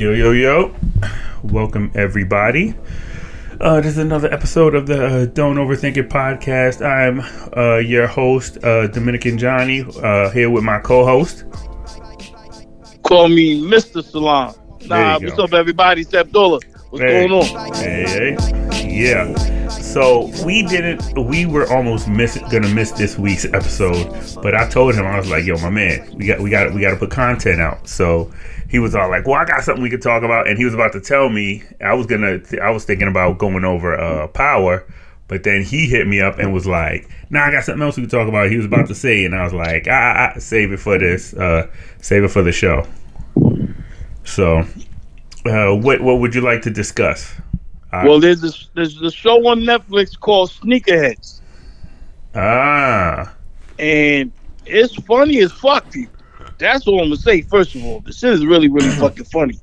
Yo, yo, yo. Welcome, everybody. Uh, this is another episode of the uh, Don't Overthink It podcast. I'm uh, your host, uh, Dominican Johnny, uh, here with my co host. Call me Mr. Salon. Nah, what's go. up, everybody? Step Dollar. What's Hey. going on? Hey, hey. Yeah. So we didn't, we were almost miss, gonna miss this week's episode, but I told him, I was like, yo, my man, we got, we got, we got to put content out. So he was all like, well, I got something we could talk about. And he was about to tell me, I was gonna, I was thinking about going over uh, power. But then he hit me up and was like, "Nah, I got something else we could talk about." He was about to say, and I was like, "Ah, ah, ah, save it for this. Uh, save it for the show." So, uh, what what would you like to discuss? Uh, Well, there's this there's a show on Netflix called Sneakerheads, ah, and it's funny as fuck, people. That's all I'm gonna say. First of all, this shit is really really fucking funny.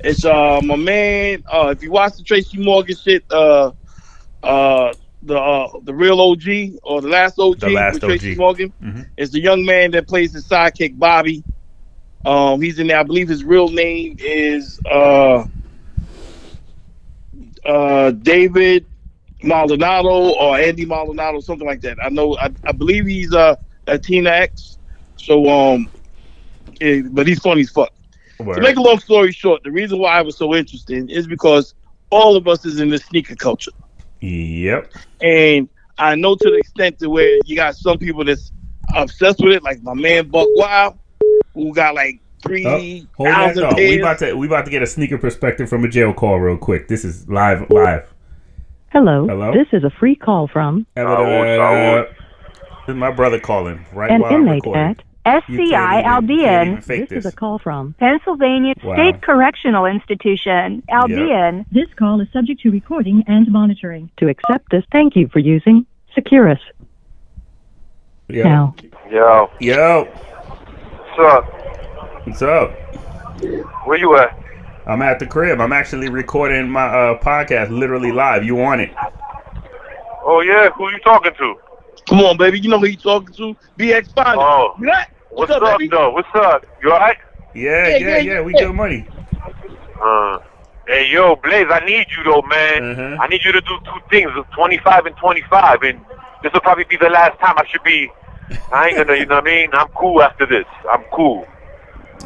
It's uh my man. Uh, if you watch the Tracy Morgan shit, uh, uh, the uh, the real OG or the last OG The Last with Tracy OG. Morgan, Mhm. it's the young man that plays his sidekick Bobby. Um, he's in there. I believe his real name is uh, uh, David Maldonado or Andy Maldonado, something like that. I know. I, I believe he's uh, Latina X. So um, eh, but he's funny as fuck. word. To make a long story short, the reason why I was so interested is because all of us is in the sneaker culture, yep. and I know to the extent to where you got some people that's obsessed with it, like my man Buck Wild, who got like Oh, three hold that thousand thought. We pairs. about to we about to get a sneaker perspective from a jail call real quick. This is live live. Hello. Hello? This is a free call from Uh, This is my brother calling right an while I'm inmate recording. at SCI even- you can't even Albion, fake this is a call from. Pennsylvania Wow. State Correctional Institution, Albion. This call is subject to recording and monitoring. To accept this, thank you for using Securus. Yo, Now, Yo, yo, what's up? What's up? Where you at? I'm at the crib. I'm actually recording my uh, podcast literally live. You want it? Oh yeah, who you talking to? Come on, baby, you know who you talking to? BX Bonnet. Oh, You right? what's up, baby? though? What's up? You alright? Yeah, Yeah, yeah, yeah, yeah. We yeah. good money. Uh, hey yo, Blaze, I need you though, man. Mhm. I need you to do two things: 25 and 25, and this will probably be the last time I should be. I ain't gonna, you know what I mean? I'm cool after this. I'm cool.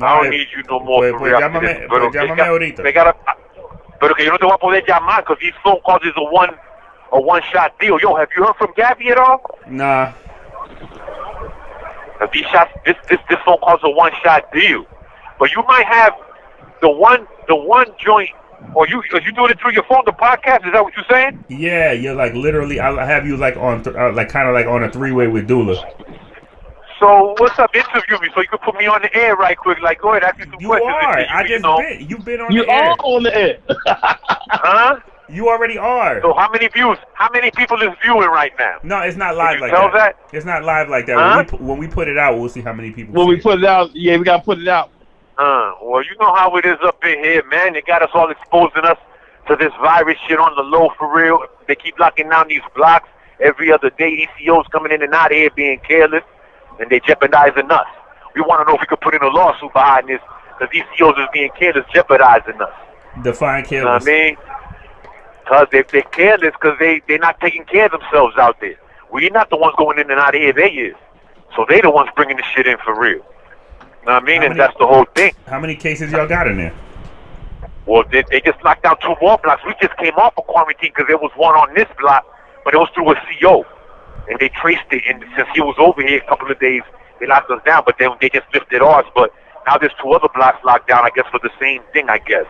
I don't need you no more Pues- pues llámame- this. pues llámame ahorita. gotta- pero que yo no te voy a poder llamar because these phone calls is a one, a one shot deal. Yo, have you heard from Gabby at all? Nah. These shots, this this this phone call's a one shot deal, but you might have the one the one joint, or you are you doing it through your phone, the podcast? Is that what you're saying? Yeah, you're like literally. I have you like on, th- uh, like kind of like on a three way with Dula. So what's up? Interview me so you can put me on the air right quick. Like, go ahead, ask me some You questions. are. and I you just know, been. You've been on You the air. are on the air. huh? You already are. So how many views? How many people is viewing right now? No, it's not live you like tell that. that? It's not live like that. Huh? When, we, pu- when we put it out, we'll see how many people. when see we it. put it out, yeah, we gotta put it out. Uh, well, you know how it is up in here, man. They got us all exposing us to this virus shit on the low for real. They keep locking down these blocks every other day. ECOs coming in and out of here being careless, and they jeopardizing us. We want to know if we could put in a lawsuit behind this, because ECOs is being careless, jeopardizing us. define You know what careless. I mean? Because they, they're careless because they, they're not taking care of themselves out there. We're not the ones going in and out of here, they is. So they the ones bringing the shit in for real. You know what I mean? How and many- that's the whole thing. How many cases y'all got in there? Well, they, they just knocked down two more blocks. We just came off of quarantine because there was one on this block, but it was through a CO. And they traced it, and since he was over here a couple of days, they locked us down, but then they just lifted ours. But now there's two other blocks locked down, I guess, for the same thing, I guess.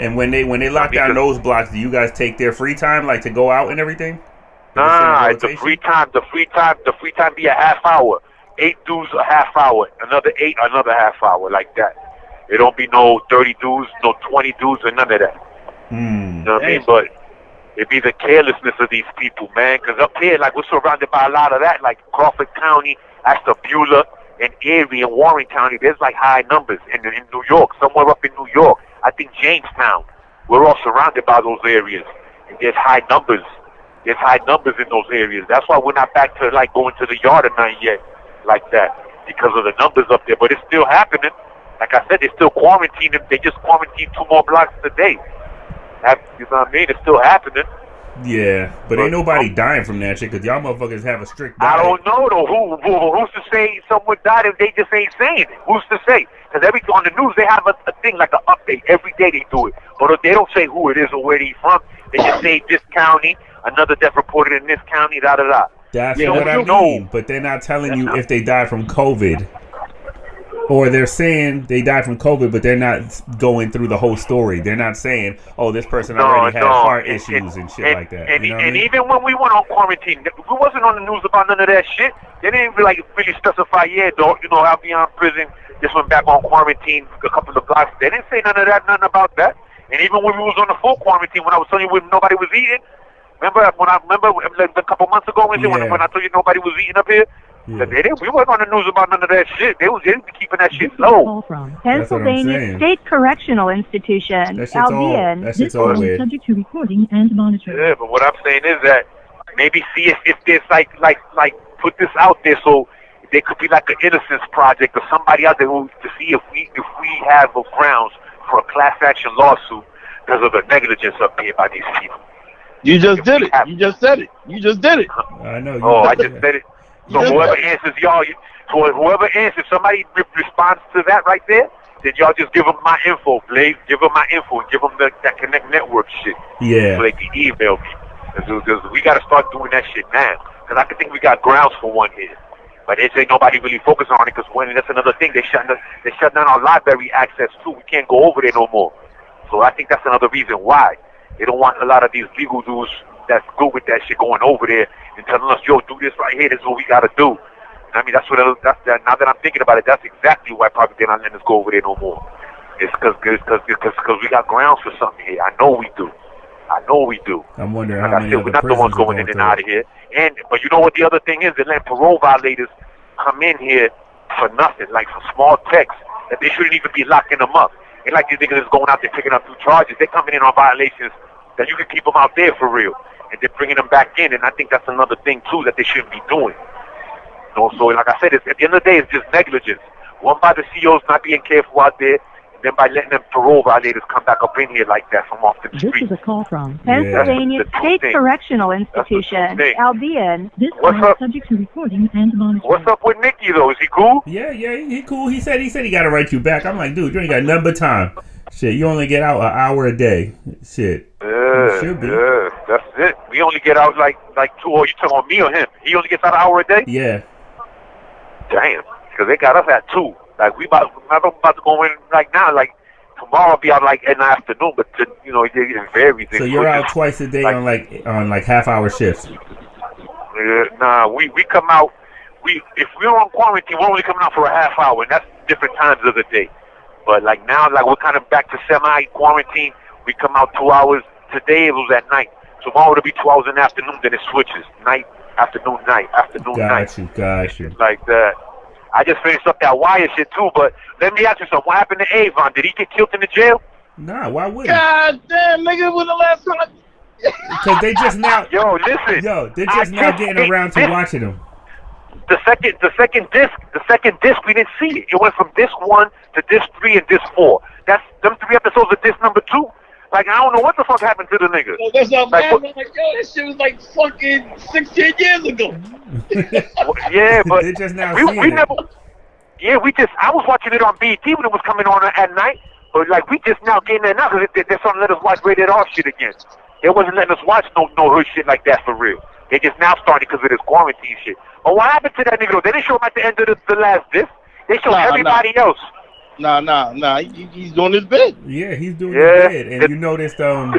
And when they when they lock down those blocks, do you guys take their free time like to go out and everything? Is it in Nah, the rotation? free time, the free time, the free time be a half hour. Eight dudes a half hour, another eight another half hour, like that. It don't be no thirty dudes, no twenty dudes, or none of that. Hmm. You know what I mean? But it be the carelessness of these people, man. Because up here, like we're surrounded by a lot of that, like Crawford County, Ashtabula, and Erie and Warren County. There's like high numbers in in New York, somewhere up in New York. I think Jamestown. We're all surrounded by those areas. And there's high numbers. There's high numbers in those areas. That's why we're not back to like going to the yard at night yet, like that, because of the numbers up there. But it's still happening. like I said, they're still quarantining. They just quarantined two more blocks today. That, you know what I mean? It's still happening. Yeah, but ain't nobody dying from that shit because y'all motherfuckers have a strict diet. I don't know though. Who, who who's to say someone died if they just ain't saying it? Who's to say? Because every on the news they have a, a thing like an update every day. They do it, but they don't say who it is or where they from. They just say this county, another death reported in this county, da da da. That's Yeah, what I you know- mean. But they're not telling you if they died from COVID. Or they're saying they died from COVID, but they're not going through the whole story. They're not saying, "Oh, this person already had heart and- issues and shit and- like that." And, you know what I and mean? even when we went on quarantine, we wasn't on the news about none of that shit. They didn't like really specify, yeah, though, you know, I'll be on prison. Just went back on quarantine a couple of blocks. They didn't say none of that, nothing about that. And even when we was on the full quarantine, when I was telling you when nobody was eating, remember when I remember like, a couple months ago when, Yeah. when, when I told you nobody was eating up here. Yeah. They didn't, we wasn't on the news about none of that shit. They was they was keeping that shit low. from That's what I'm Pennsylvania. State Correctional Institution, That shit's all. This all call is subject to recording and monitoring. Yeah, but what I'm saying is that maybe see if, if there's like like like put this out there so there could be like an innocence project or somebody out there who to see if we if we have a grounds for a class action lawsuit because of the negligence up here by these people. You just did it. You just said it. You just did it. Uh-huh. I know. You Oh, I just said it. So whoever answers y'all, so whoever answers, somebody re- responds to that right there. Then y'all just give them my info, Blaze. Give them my info. Give them the, that Connect Network shit. Yeah. so they can email me. Because we got to start doing that shit now. Because I can think we got grounds for one here. But they say nobody really focus on it because when that's another thing they shut they shut down our library access too. We can't go over there no more. So I think that's another reason why they don't want a lot of these legal dudes that's good with that shit going over there and telling us, "Yo, do this right here. This is what we got to do." I mean, that's what it, that's that. Now that I'm thinking about it, that's exactly why probably they're not letting us go over there no more. It's because because because we got grounds for something here. I know we do. I know we do. I'm wondering Like how I many said, we're not the ones are going in going and out of here. And but you know what the other thing is? They let parole violators come in here for nothing, like for small texts that they shouldn't even be locking them up. Ain't like these niggas is going out there picking up new charges. They're coming in on violations that you can keep them out there for real, and they're bringing them back in. And I think that's another thing too that they shouldn't be doing. You know, so like I said, it's, at the end of the day, it's just negligence. One by the CEOs not being careful out there, and then by letting them parole violators come back up in here like that from off the This street. This is a call from Pennsylvania That's the State thing. Correctional Institution. Albion. This What's call up? is subject to recording and monitoring. What's up with Nicky though? Is he cool? Yeah, yeah, he cool. He said he said he got to write you back. I'm like, dude, you ain't got nothing but time. Shit, you only get out an hour a day. Shit. Yeah, should be. yeah, that's it. We only get out like like two. Or you talking about me or him? He only gets out an hour a day. Yeah. Damn, because they got us at two. Like we about, I'm about to go in like now. Like tomorrow, I'll be out like in the afternoon. But to, you know, it, varies. So you're out twice a day Like- on like on like half hour shifts. Nah, we we come out. We if we're on quarantine, we're only coming out for a half hour, and that's different times of the day. But like now, like we're kind of back to semi quarantine. We come out two hours. Today it was at night. Tomorrow it'll be two hours in the afternoon. Then it switches night, afternoon, night, afternoon, night, Got you, got you. like that. I just finished up that wire shit too. But let me ask you something. What happened to Avon? Did he get killed in the jail? Nah, why would he? God damn, nigga, when the last time? Because they just now, Yo, listen. yo, they're I just now just getting hate around to this. watching them. the second the second disc the second disc we didn't see it. It went from disc one to disc three and disc four. That's them three episodes of disc number two. Like I don't know what the fuck happened to the nigga. So that's what I'm Like, like, what- I'm like, yo, that shit was like fucking 16 years ago. Yeah, but They're just now we, we never. Yeah, we just I was watching it on BET when it was coming on at night. But like we just now getting there now because they, they're starting to let us watch rated R shit again. They wasn't letting us watch no no hood shit like that for real. They just now starting because of this quarantine shit. But what happened to that nigga? They didn't show him at the end of the, the last disc. They showed Nah, nah. everybody else. Nah, nah, nah. He, he's doing his bit. Yeah, he's doing Yeah. his bid. And you noticed, um,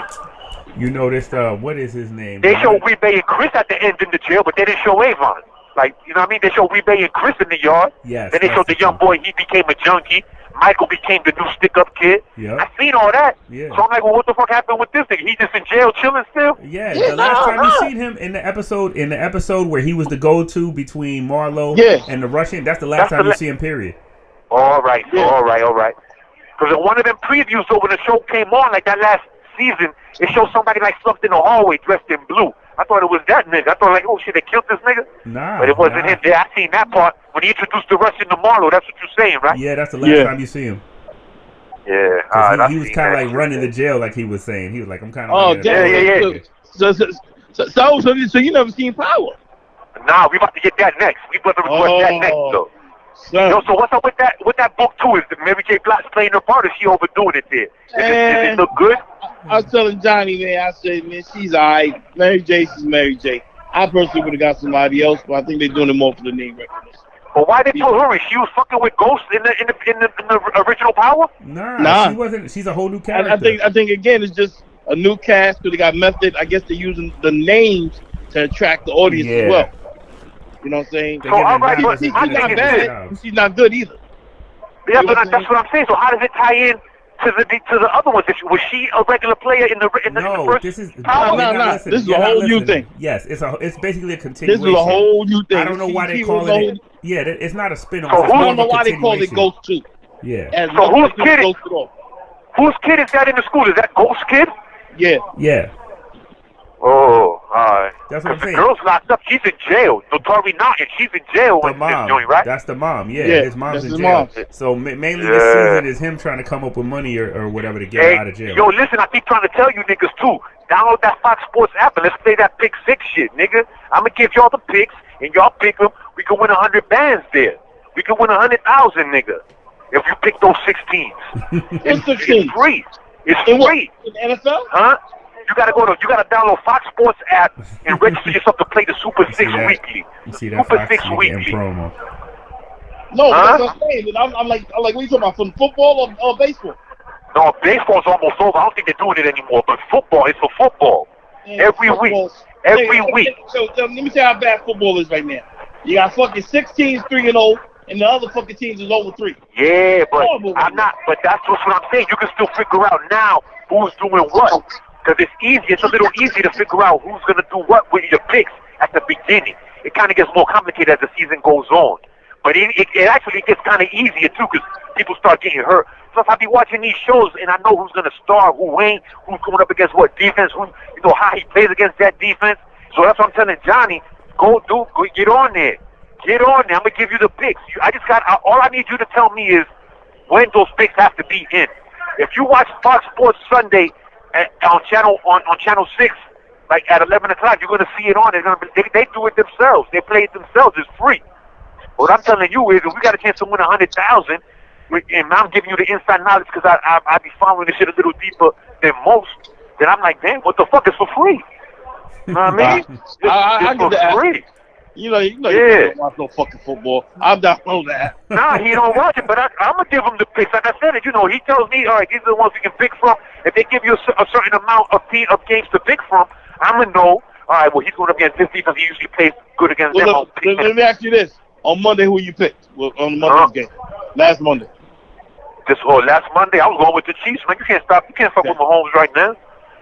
you noticed, uh, what is his name? They showed Wee-Bey and Chris at the end in the jail, but they didn't show Avon. Like, you know what I mean? They showed Wee-Bey and Chris in the yard. Yes, Then they that's showed the the young boy, he became a junkie. Michael became the new stick up kid. Yep. I seen all that. Yeah. So I'm like, well, what the fuck happened with this nigga? He just in jail chilling still? Yeah, Yeah, the last nah, time nah. you seen him in the episode, in the episode where he was the go-to between Marlo Yeah. and the Russian, that's the last That's time the you la- see him. Period. All right, Yeah. all right, all right. Because in one of them previews, so when the show came on, like that last season, it showed somebody like slumped in the hallway dressed in blue. I thought it was that nigga. I thought like, oh shit, they killed this nigga. Nah, But it wasn't nah. him. Yeah, I seen that part when he introduced the Russian to Marlo. That's what you're saying, right? Yeah, that's the last Yeah. time you see him. Yeah. 'Cause alright, I he, uh, he was kind of like running the jail, like he was saying. He was like, I'm kind of. Oh, yeah, damn. yeah, yeah. So, so, so, so, so, so you never seen Power? Nah, we about to get that next. We about to record that next Oh. though. Son. Yo, so what's up with that? With that book too? Is Mary J. Blige playing her part, or she overdoing it there? it, does Man. it look good? I was telling Johnny, man, I said, man, she's all right. Mary J. She's Mary J. I personally would have got somebody else, but I think they're doing it more for the name recognition. But why they put her? She was fucking with Ghost in the in the in the, in the original Power. Nah, Nah. she wasn't. She's a whole new character. I, I think, I think again, it's just a new cast because they got method. I guess they're using the names to attract the audience Yeah. as well. You know what I'm saying? They So, give all it right, nine but She's versus my not thing ten is bad. She's not good either. Yeah, You but know that- that's what I'm saying. So how does it tie in to the to the other ones? Was she a regular player in the in the, in the No, first? this is Power? you're No, no, this is You're a not whole new thing. Yes, it's a it's basically a continuation. This continuation. is a whole new thing. I don't know why they She- she call it. a whole- Yeah, it- it's not a spin-off. So it's who- I don't know why they call it. Ghost Two. Yeah, As So who's Ghost kidding? Ghost it off. Whose kid is that in the school? Is that Ghost kid? Yeah. yeah. Oh, alright. That's what I'm the girl's locked up. She's in jail. Naturi Naughton. She's in jail The mom. joint, right? That's the mom. Yeah, Yeah, his mom's in his jail. mom. So ma- mainly this season is him trying to come up with money or, or whatever to get Hey, out of jail. yo, listen, I keep trying to tell you niggas too. Download that Fox Sports app and let's play that pick six shit, nigga. I'm gonna give y'all the picks and y'all pick them. We can win a hundred bands there. We can win a hundred thousand, nigga. If you pick those six teams, What's it's free. It's In what? free, In NFL? huh? You gotta go to, you gotta download Fox Sports app and register yourself to play the Super see Six that? Weekly. You see that Super Fox Six getting Weekly. promo. No, Huh? that's what I'm saying. And I'm, I'm like, I'm like, what are you talking about? From football or, or baseball? No, baseball's almost over. I don't think they're doing it anymore. But football, it's for football. Man, Every week. Every Hey, week. So, so let me tell you how bad football is right now. You got fucking six teams three and zero, and the other fucking teams is over three. Yeah, but I'm not. But that's just what I'm saying. You can still figure out now who's doing what, because it's easy. It's a little easy to figure out who's gonna do what with your picks at the beginning. It kind of gets more complicated as the season goes on. But it, it, it actually gets kind of easier too, because people start getting hurt. Plus, I be watching these shows and I know who's gonna start, who ain't, who's going up against what defense, who you know how he plays against that defense. So that's what I'm telling Johnny. Go do, go get on there. Get on there. I'm gonna give you the picks. You, I just got I, all I need you to tell me is when those picks have to be in. If you watch Fox Sports Sunday at, on channel on, on channel six, like at 11 o'clock, you're gonna see it on. They're gonna be, they, they do it themselves. They play it themselves. It's free. What I'm telling you is, if we got a chance to win a hundred thousand, and I'm giving you the inside knowledge because I, I I be following this shit a little deeper than most. Then I'm like, damn, what the fuck is for free? You know what I mean? It's, I- I- I it's get that. You know, you know, Yeah. you don't watch no fucking football. I'm not know that. Nah, he don't watch it, but I, I'm gonna give him the picks. Like I said, you know, he tells me, all right, these are the ones we can pick from. If they give you a, a certain amount of team of games to pick from, I'm gonna know. All right, well, he's going up against this defense. He usually plays good against Well, them. look, let, let me ask you this: On Monday, who you picked? Well, on Monday's Huh? game, last Monday. This oh, last Monday, I was going with the Chiefs, man. You can't stop. You can't fuck with Mahomes right now.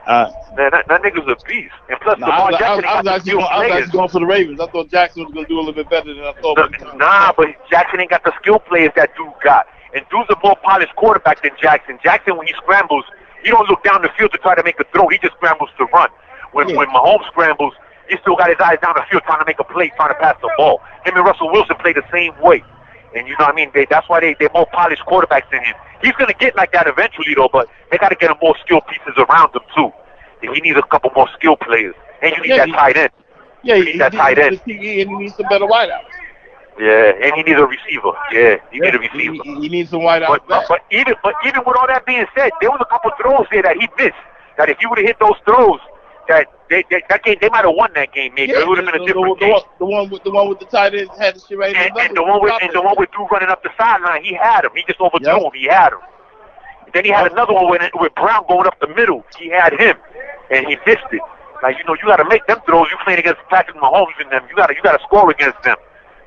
Uh, Man, that, that nigga's a beast. And plus, nah, Lamar I, was, I, Jackson was, I, was got actually going, I was actually going for the Ravens. I thought Jackson was going to do a little bit better than I thought. No, nah, but Jackson ain't got the skill players that dude got. And dude's a more polished quarterback than Jackson. Jackson, when he scrambles, he don't look down the field to try to make a throw. He just scrambles to run. When Yeah. when Mahomes scrambles, he still got his eyes down the field trying to make a play, trying to pass the ball. Him and Russell Wilson play the same way. And you know what I mean? They, that's why they, they're more polished quarterbacks than him. He's going to get like that eventually, though, but they got to get him more skill pieces around him, too. And he needs a couple more skill players. And you need Yeah, that he- tight end. yeah, he he, that he, tight end. he, and he needs some better wideouts. Yeah, and he needs a receiver. Yeah, you Yeah, need a receiver. he, he needs some wideouts. But, back. but even but even with all that being said, there was a couple throws there that he missed. That if he would have hit those throws, that they, they that game they might have won that game. Maybe yeah, it would have been a different the, game. one, the one with the one with the tight end had the shit right And, and the one with and the one with Drew running up the sideline, he had him. He just overthrew Yep. him. He had him. Then he had another one with, with Brown going up the middle. He had him, and he missed it. Like you know, you got to make them throws. You playing against Patrick Mahomes and them. You got to you got to score against them.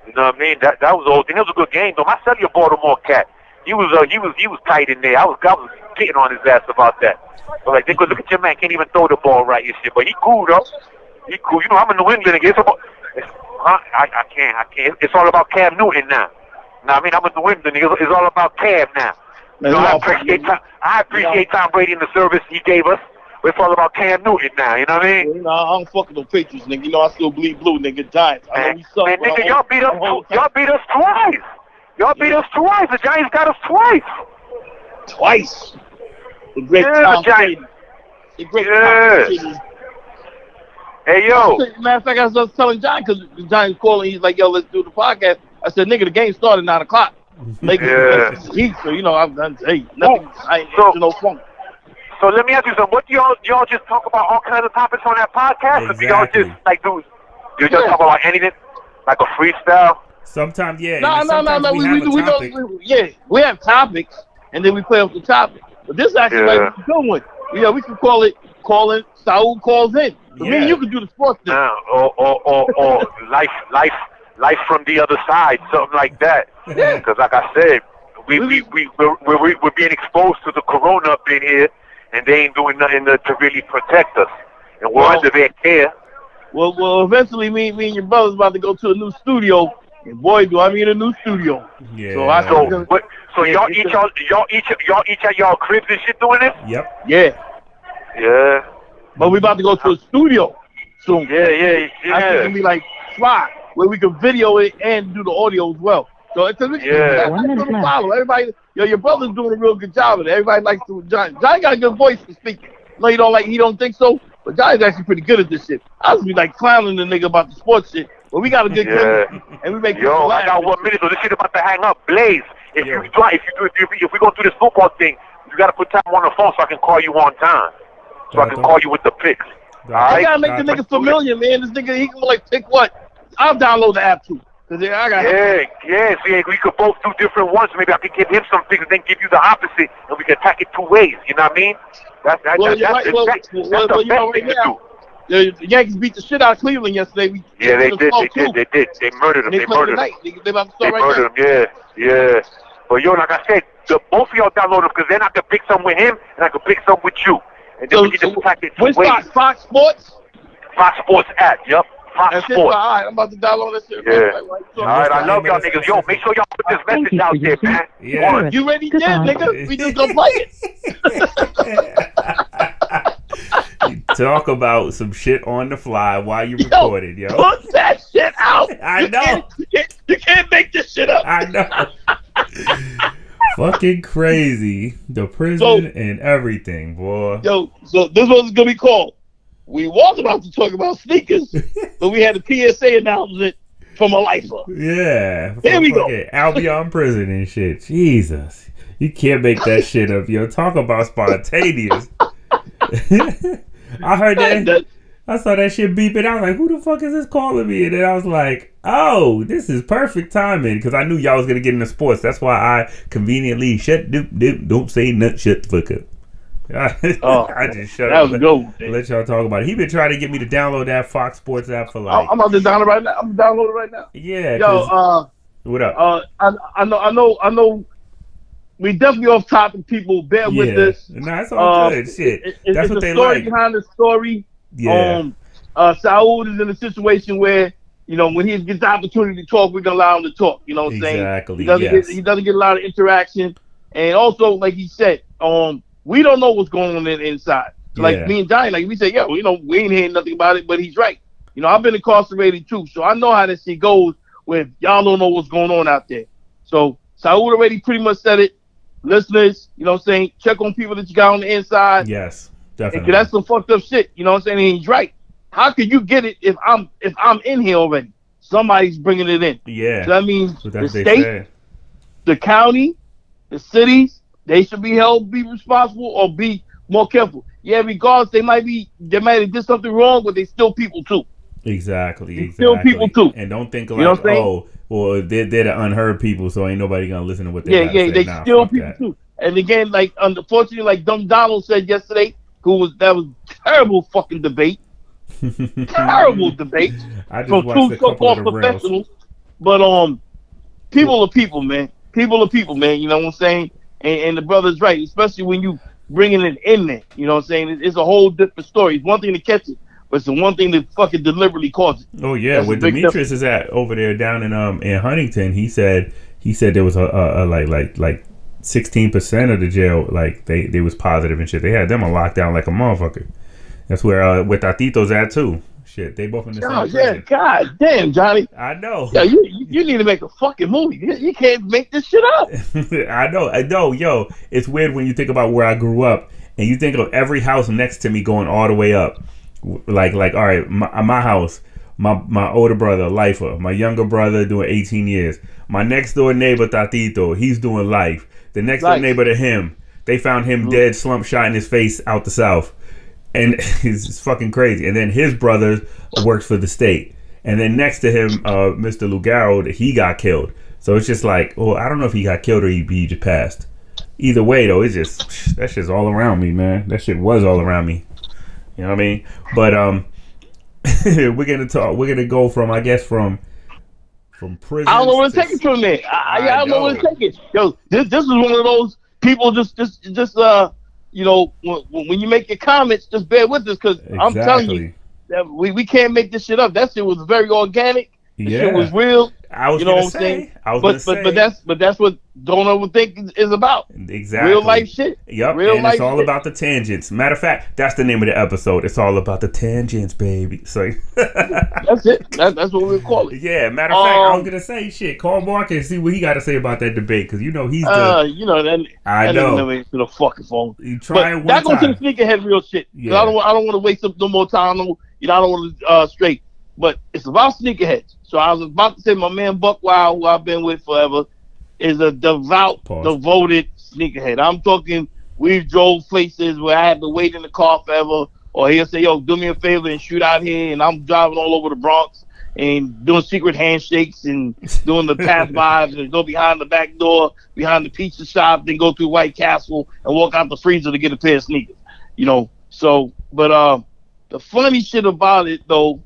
You know what I mean? That that was the whole thing. It was a good game though. My cellular Baltimore cat. He was uh, he was he was tight in there. I was I was getting on his ass about that. But like, because look at your man, can't even throw the ball right and shit. But he cool though. He cool. You know, I'm in New England again. It's about, it's, huh? I I can't I can't. It's all about Cam Newton now. Now I mean, I'm in New England. It's, it's all about Cam now. You know, I appreciate Tom, I appreciate Tom Brady and the service he gave us We're talking about Cam Newton now. You know what I mean? You know, I don't fuck with no Patriots, nigga. You know, I still bleed blue, nigga. Giants. I know we suck. man, nigga, y'all beat us. Y'all beat us twice. Y'all beat us twice. The Giants got us twice. twice. The great Yeah, Tom the Giants- Brady. The great Yeah. Tom Hey yo, Matter of fact, I was telling John because the Giants calling. He's like, "Yo, let's do the podcast." I said, "Nigga, the game started at nine o'clock." Make Yeah. it heat, so you know, I've done. Hey, nothing. Oh, I ain't So- no funk. so let me ask you something. What do y'all y'all just talk about all kinds of topics on that podcast? Or do y'all just like do you just Yeah. talk about anything like a freestyle? Sometimes, yeah. No, no, no, no. We, We, have we, we don't. We, yeah, we have topics, and then we play off the topic. But this actually Yeah. might be a good one. Yeah, we can call it calling. Saul calls in. So me Yeah. and you can do the sports thing. Nah, or or or, or life life life from the other side, something like that. Because like I said, we we we we're, we're, we're being exposed to the corona up in here, and they ain't doing nothing to, to really protect us, and we're Well- under their care. Well, well, eventually, me, me and your brother's about to go to a new studio, and boy, do I mean a new studio. Yeah. So I So, told- what, so Yeah, y'all each a- y'all y'all each y'all each at y'all cribs and shit doing it? Yep. Yeah, Yeah, but we about to go to a studio soon. yeah, yeah, I think yeah. it'll be like spot where we can video it and do the audio as well. So it's a Yeah. One minute left. follow. Everybody, yo, your brother's doing a real good job of it. Everybody likes to John. John got a good voice for speaking. No, you don't like. He don't think so. But John's actually pretty good at this shit. I was be like clowning the nigga about the sports shit, but we got a good Yeah. chemistry, and we make Yo, I got one minute, so this shit about to hang up. Blaze, if Yo. you try, if you do, if, we- if we go through this football thing, you gotta put time on the phone so I can call you on time, so I can call you with the picks. Got I gotta make the nigga familiar, man. This nigga, he can like pick what? I'll download the app too, cause I got. Yeah, yeah. See, we could both do different ones. Maybe I could give him some things and then give you the opposite, and we can attack it two ways. You know what I mean? That's that, Well, that, you're that's, right. Well, that's, well, that's well, the you know, best thing right to now- do. The the Yankees beat the shit out of Cleveland yesterday. We Yeah, they the did. They did. They did. They murdered And him. they They murdered him. tonight. They, they about to They right murdered now. him. Yeah, yeah. But yo, like I said, the, both of y'all download them because then I could pick some with him and I could pick some with you, and then So, we can just so attack it two which ways. Fox, Fox Sports? Fox Sports app. Yep. Fox That's it. Sports. All right, I'm about to download that shit. Yeah. Right, right, right. So- All right, I love y'all niggas. Yo, make sure y'all put this Thank message out there, man. Yeah. You ready, Goodbye. did, nigga? We just gonna play it. You Talk about some shit on the fly while you Yo, recorded, yo. Put that shit out. I You know. can't- You can't, you can't make this shit up. I know. Fucking crazy. The prison So- and everything, boy. Yo, so this was gonna be called. We was about to talk about sneakers, but we had a PSA announcement from a lifer. Yeah. Here we go. Albion prison and shit. Jesus. You can't make that shit up, yo. Talk about spontaneous. I heard that. That- I saw that shit beeping. I was like, who the fuck is this calling me? And then I was like, oh, this is perfect timing because I knew y'all was going to get into sports. That's why I conveniently shut, doop, doop, don't say nut, shut the fuck up. Oh, I just shut that up. was a good. Let, let y'all talk about it. He been trying to get me to download that Fox Sports app for like, I'm I'm about to download it right now. I'm downloading it right now. yeah. Yo, uh, what up? uh, I, I know, I know, I know. We definitely off topic. People, bear yeah. with this. Nah, it's all Uh, good. Shit. It- it- That's it's what a they story like. behind the story. Yeah. Um, uh, Saul is in a situation where you know when he gets the opportunity to talk, we're gonna allow him to talk. You know what I'm saying? Exactly, He doesn't yes. get he doesn't get a lot of interaction, and also like he said, um, we don't know what's going on in, inside. Like Yeah. me and Johnny, like we said, yeah, well, you know, we ain't hearing nothing about it, but he's right. You know, I've been incarcerated too, so I know how this shit goes. Where y'all don't know what's going on out there. So Saul already pretty much said it. Listeners, you know what I'm saying? Check on people that you got on the inside. yes. Definitely. that's some fucked up shit. You know what I'm saying? And he's right. How could you get it if I'm if I'm in here already? Somebody's bringing it in. yeah. So that means the state, said. the county, the cities, they should be held be responsible or be more careful. Yeah, regardless, they might be they might have did something wrong, but they still people too. Exactly. They Exactly. still people, too. And don't think You know like, oh, well, they're, they're the unheard people, so ain't nobody gonna listen to what they Yeah, yeah, say. they Nah, still people that. too. And again, like unfortunately, like Dumb Donald said yesterday, who was that was terrible fucking debate, terrible debate. I just from two so-called of the reels. professionals. But um, people are people, man. People are people, man. You know what I'm saying? And, and the brother's right, especially when you bringing it in there. You know what I'm saying? It- It's a whole different story. It's one thing to catch it, but it's the one thing that fucking deliberately cause it. Oh yeah, That's where Demetrius is at over there down in um in Huntingdon, he said he said there was a, a, a like like like sixteen percent of the jail like they they was positive and shit. They had them on lockdown like a motherfucker. That's where uh, where Tatito's at too. Shit, they both in the same God, yeah, prison. God damn, Johnny. I know. Yeah, you you you need to make a fucking movie. You, you can't make this shit up. I know. I know. Yo, it's weird when you think about where I grew up and you think of every house next to me going all the way up. Like, like, all right, my, my house, my my older brother, lifer, my younger brother doing 18 years, my next door neighbor Tatito, he's doing life. The next door neighbor to him, they found him dead, slump shot in his face out the south, and it's, it's fucking crazy. And then his brother works for the state, and then next to him, uh, Mr. Lugaro, he got killed. So it's just like, well, I don't know if he got killed or he, he just passed. Either way, though, it's just that shit's all around me, man. That shit was all around me. You know what I mean? But um, we're gonna talk. We're gonna go from, I guess, from from prison. I don't know where to take it from there. I, I, I don't know where to take it. Yo, this this is one of those people just just just uh you know when, when you make your comments, just bear with us because I'm telling you that we, we can't make this shit up. That shit was very organic. This Yeah. shit was real. I was You know gonna what I'm say. saying? I was But but say. but that's but that's what don't overthink is, about. exactly Real life shit. Yep, Real and life it's all shit. about the tangents. Matter of fact, that's the name of the episode. It's all about the tangents, baby. So, That's it. That, that's what we call it. yeah. Matter of fact, I was Um, gonna say shit. Call Mark and see what he got to say about that debate because you know he's the. Uh, you know that. I that know. never answered the fucking phone. you try it But one that goes to the sneakerhead real shit. Yeah. I don't. I don't want to waste up no more time. No, you know, I don't want to uh, straight. But it's about sneakerheads. So I was about to say, my man Buck Wild, who I've been with forever, is a devout, Pause. devoted sneakerhead. I'm talking. We've drove places where I had to wait in the car forever, or he'll say, "Yo, do me a favor and shoot out here," and I'm driving all over the Bronx and doing secret handshakes and doing the pass bys and go behind the back door, behind the pizza shop, then go through White Castle and walk out the freezer to get a pair of sneakers. You know, so but uh, the funny shit about it though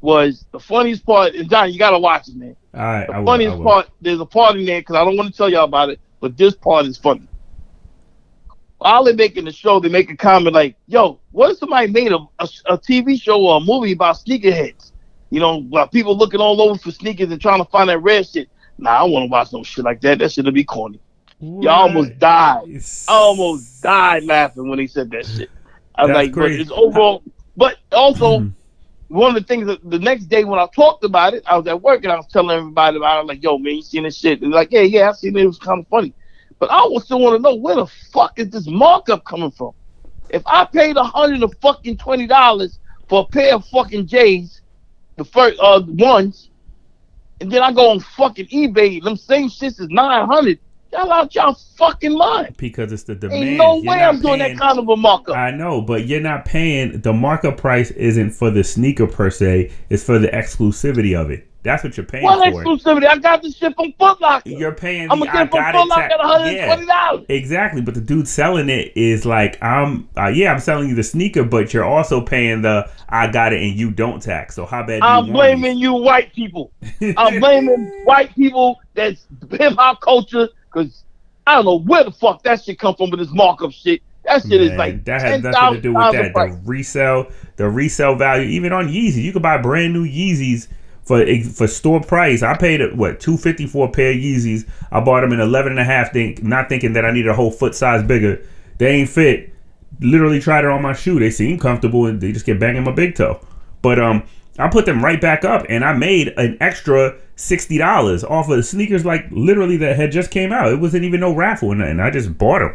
was the funniest part. And John, you gotta watch it, man. All right, The I will, funniest will. part, there's a part in there because I don't want to tell y'all about it, but this part is funny. While they're making the show, they make a comment like, "Yo, what if somebody made a, a, a TV show or a movie about sneakerheads? You know, while people looking all over for sneakers and trying to find that red shit. Nah, I want to watch no shit like that. That shit'll be corny. What? Y'all almost died. It's- I almost died laughing when he said that shit. I was That's like, but it's overall. But also, mm. One of the things that the next day when I talked about it, I was at work and I was telling everybody about it. I was like, yo, man, you seen this shit? And like, yeah, yeah, I seen it. It was kind of funny. But I also want to know where the fuck is this markup coming from? If I paid a hundred and fucking twenty dollars for a pair of fucking J's, the first uh ones, and then I go on fucking eBay, them same shits is nine hundred. Y'all out y'all fucking mind. because it's the demand. Ain't no You're way I'm doing that kind of a markup. I know, but you're not paying the markup price isn't for the sneaker per se, it's for the exclusivity of it. That's what you're paying for. what exclusivity? I got this shit from Foot Locker. You're paying I'm gonna get it from Foot Locker at 120 dollars. Exactly, but the dude selling it is like I'm uh, yeah, I'm selling you the sneaker, but you're also paying the I got it and you don't tax. So how bad do I'm you blaming you, white people. I'm blaming white people that's hip hop culture because I don't know where the fuck that shit come from with this markup shit. That shit is like that has ten nothing to do with that. the price. The resale, the resale value, even on Yeezy, you could buy brand new Yeezys for for store price. I paid what two fifty for a pair of Yeezys. I bought them in eleven and a half, think not thinking that I needed a whole foot size bigger. They ain't fit. Literally tried it on my shoe. They seem comfortable and they just get banging my big toe. But um, I put them right back up and I made an extra sixty dollars off of sneakers like literally that had just came out. It wasn't even no raffle or nothing. I just bought them.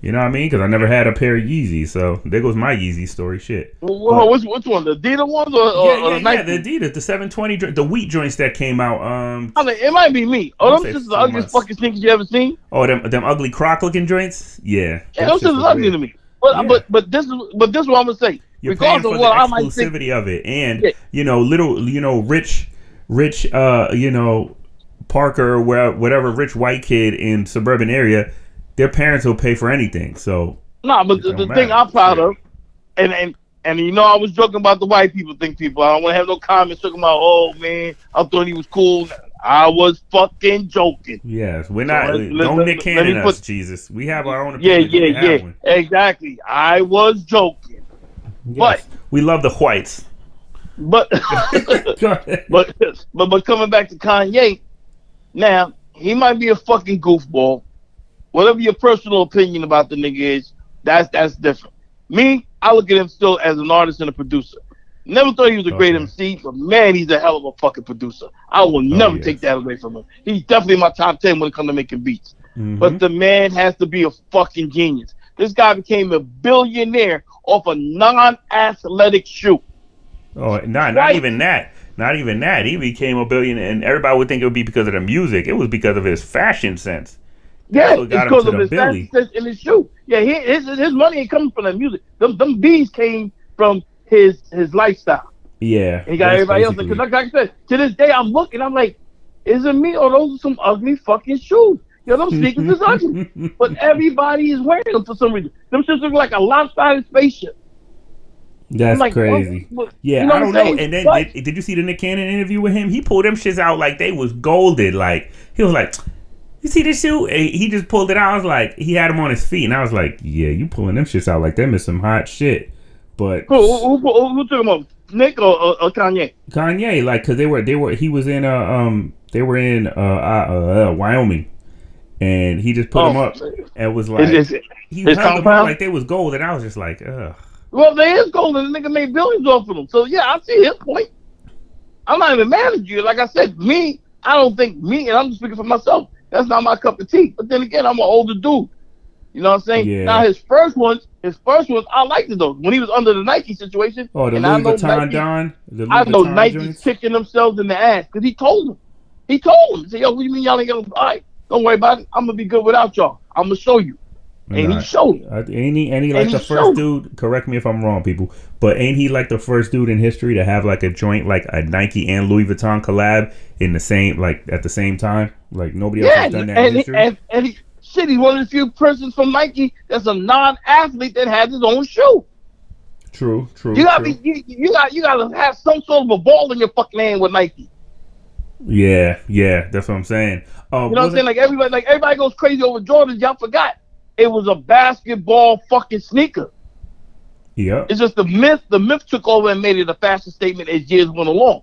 You know what I mean? Because I never had a pair of Yeezys. So there goes my Yeezy story. Shit. Whoa, which, which one? The Adidas ones or, or, yeah, or yeah, the yeah. The Adidas, the 720, the wheat joints that came out. Um, I mean, it might be me. Oh, say just the ugliest fucking sneakers you ever seen. oh, them them ugly croc looking joints. Yeah, Yeah, those just ugly weird. to me. But Yeah. but but this is but this is what I'm gonna say. You're paying for of the what I might think, exclusivity of it, and Yeah. you know, little, you know, rich, rich, uh, you know, Parker, or whatever rich white kid in suburban area, their parents will pay for anything. So Nah, but the, the thing. I'm proud Shit. of, and and and you know, I was joking about the white people think people. I don't want to have no comments talking about, oh man, I thought he was cool. I was fucking joking. yes, we're not. let- don't let- Nick let me put- us, Jesus. We have our own Yeah, opinion. yeah, yeah, exactly. I was joking, Yes. we love the whites. But but but but coming back to Kanye, now he might be a fucking goofball, Whatever your personal opinion about the nigga is, that's that's different. Me, I look at him still as an artist and a producer. Never thought he was a great Okay. MC, but man, he's a hell of a fucking producer. I will never yes. take that away from him. He's definitely in my top ten when it comes to making beats. Mhm. But the man has to be a fucking genius. This guy became a billionaire off a non-athletic shoe. Oh, not not even that. Not even that. He became a billionaire, and everybody would think it would be because of the music. It was because of his fashion sense. Yeah, That's what it's got him because of his fashion sense in his shoe. Yeah, he, his his money ain't coming from the music. Them them bees came from his his lifestyle. Yeah, He got everybody else. Because like, like I said, to this day, I'm looking. I'm like, is it me or those are some ugly fucking shoes? Yo, them sneakers is ugly, but everybody is wearing them for some reason. Them shoes look like a lopsided spaceship. That's like, crazy. what- what- Yeah, you know I don't know. And then did, did you see the Nick Cannon interview with him? He pulled them shits out like they was golded. Like he was like, "You see this shoe?" And he just pulled it out. I was like, he had them on his feet, and I was like, "Yeah, you pulling them shits out like them is some hot shit." But who, who, who, who, took him up? Nick or, or, or Kanye? Kanye, like, cause they were they were he was in uh um they were in uh, uh, uh Wyoming, and he just put Oh, them up and was like Is- is- he held them up like they was gold, and I was just like, ugh. Well, they is golden. The nigga made billions off of them. So yeah, I see his point. I'm not even mad at you. Like I said, me, I don't think me, and I'm just speaking for myself. That's not my cup of tea. But then again, I'm an older dude. You know what I'm saying? Yeah. Now his first ones, his first ones, I liked it though. When he was under the Nike situation, Oh, the and I Louis know Vuitton Nike- Don, the Louis I know Vuitton Nike's joints? kicking themselves in the ass because he told them. He told them. He said, "Yo, what do you mean y'all ain't gonna? All right, don't worry about it. I'm gonna be good without y'all. I'm gonna show you." And Nah. he showed. Uh, ain't he, ain't he like And the he first dude? Correct me if I'm wrong, people. But ain't he like the first dude in history to have like a joint like a Nike and Louis Vuitton collab in the same like at the same time? Like nobody else Yeah, has done and, that in and, history. and, and he, shit, he's one of the few persons from Nike that's a non-athlete that has his own shoe. true, true. You gotta true. be, you, you got, you gotta have some sort of a ball in your fucking hand with Nike. Yeah, yeah, that's what I'm saying. Uh, You know what I'm saying? Like everybody, like everybody goes crazy over Jordans. Y'all forgot it was a basketball fucking sneaker. Yeah. It's just the myth. The myth took over and made it a fashion statement as years went along.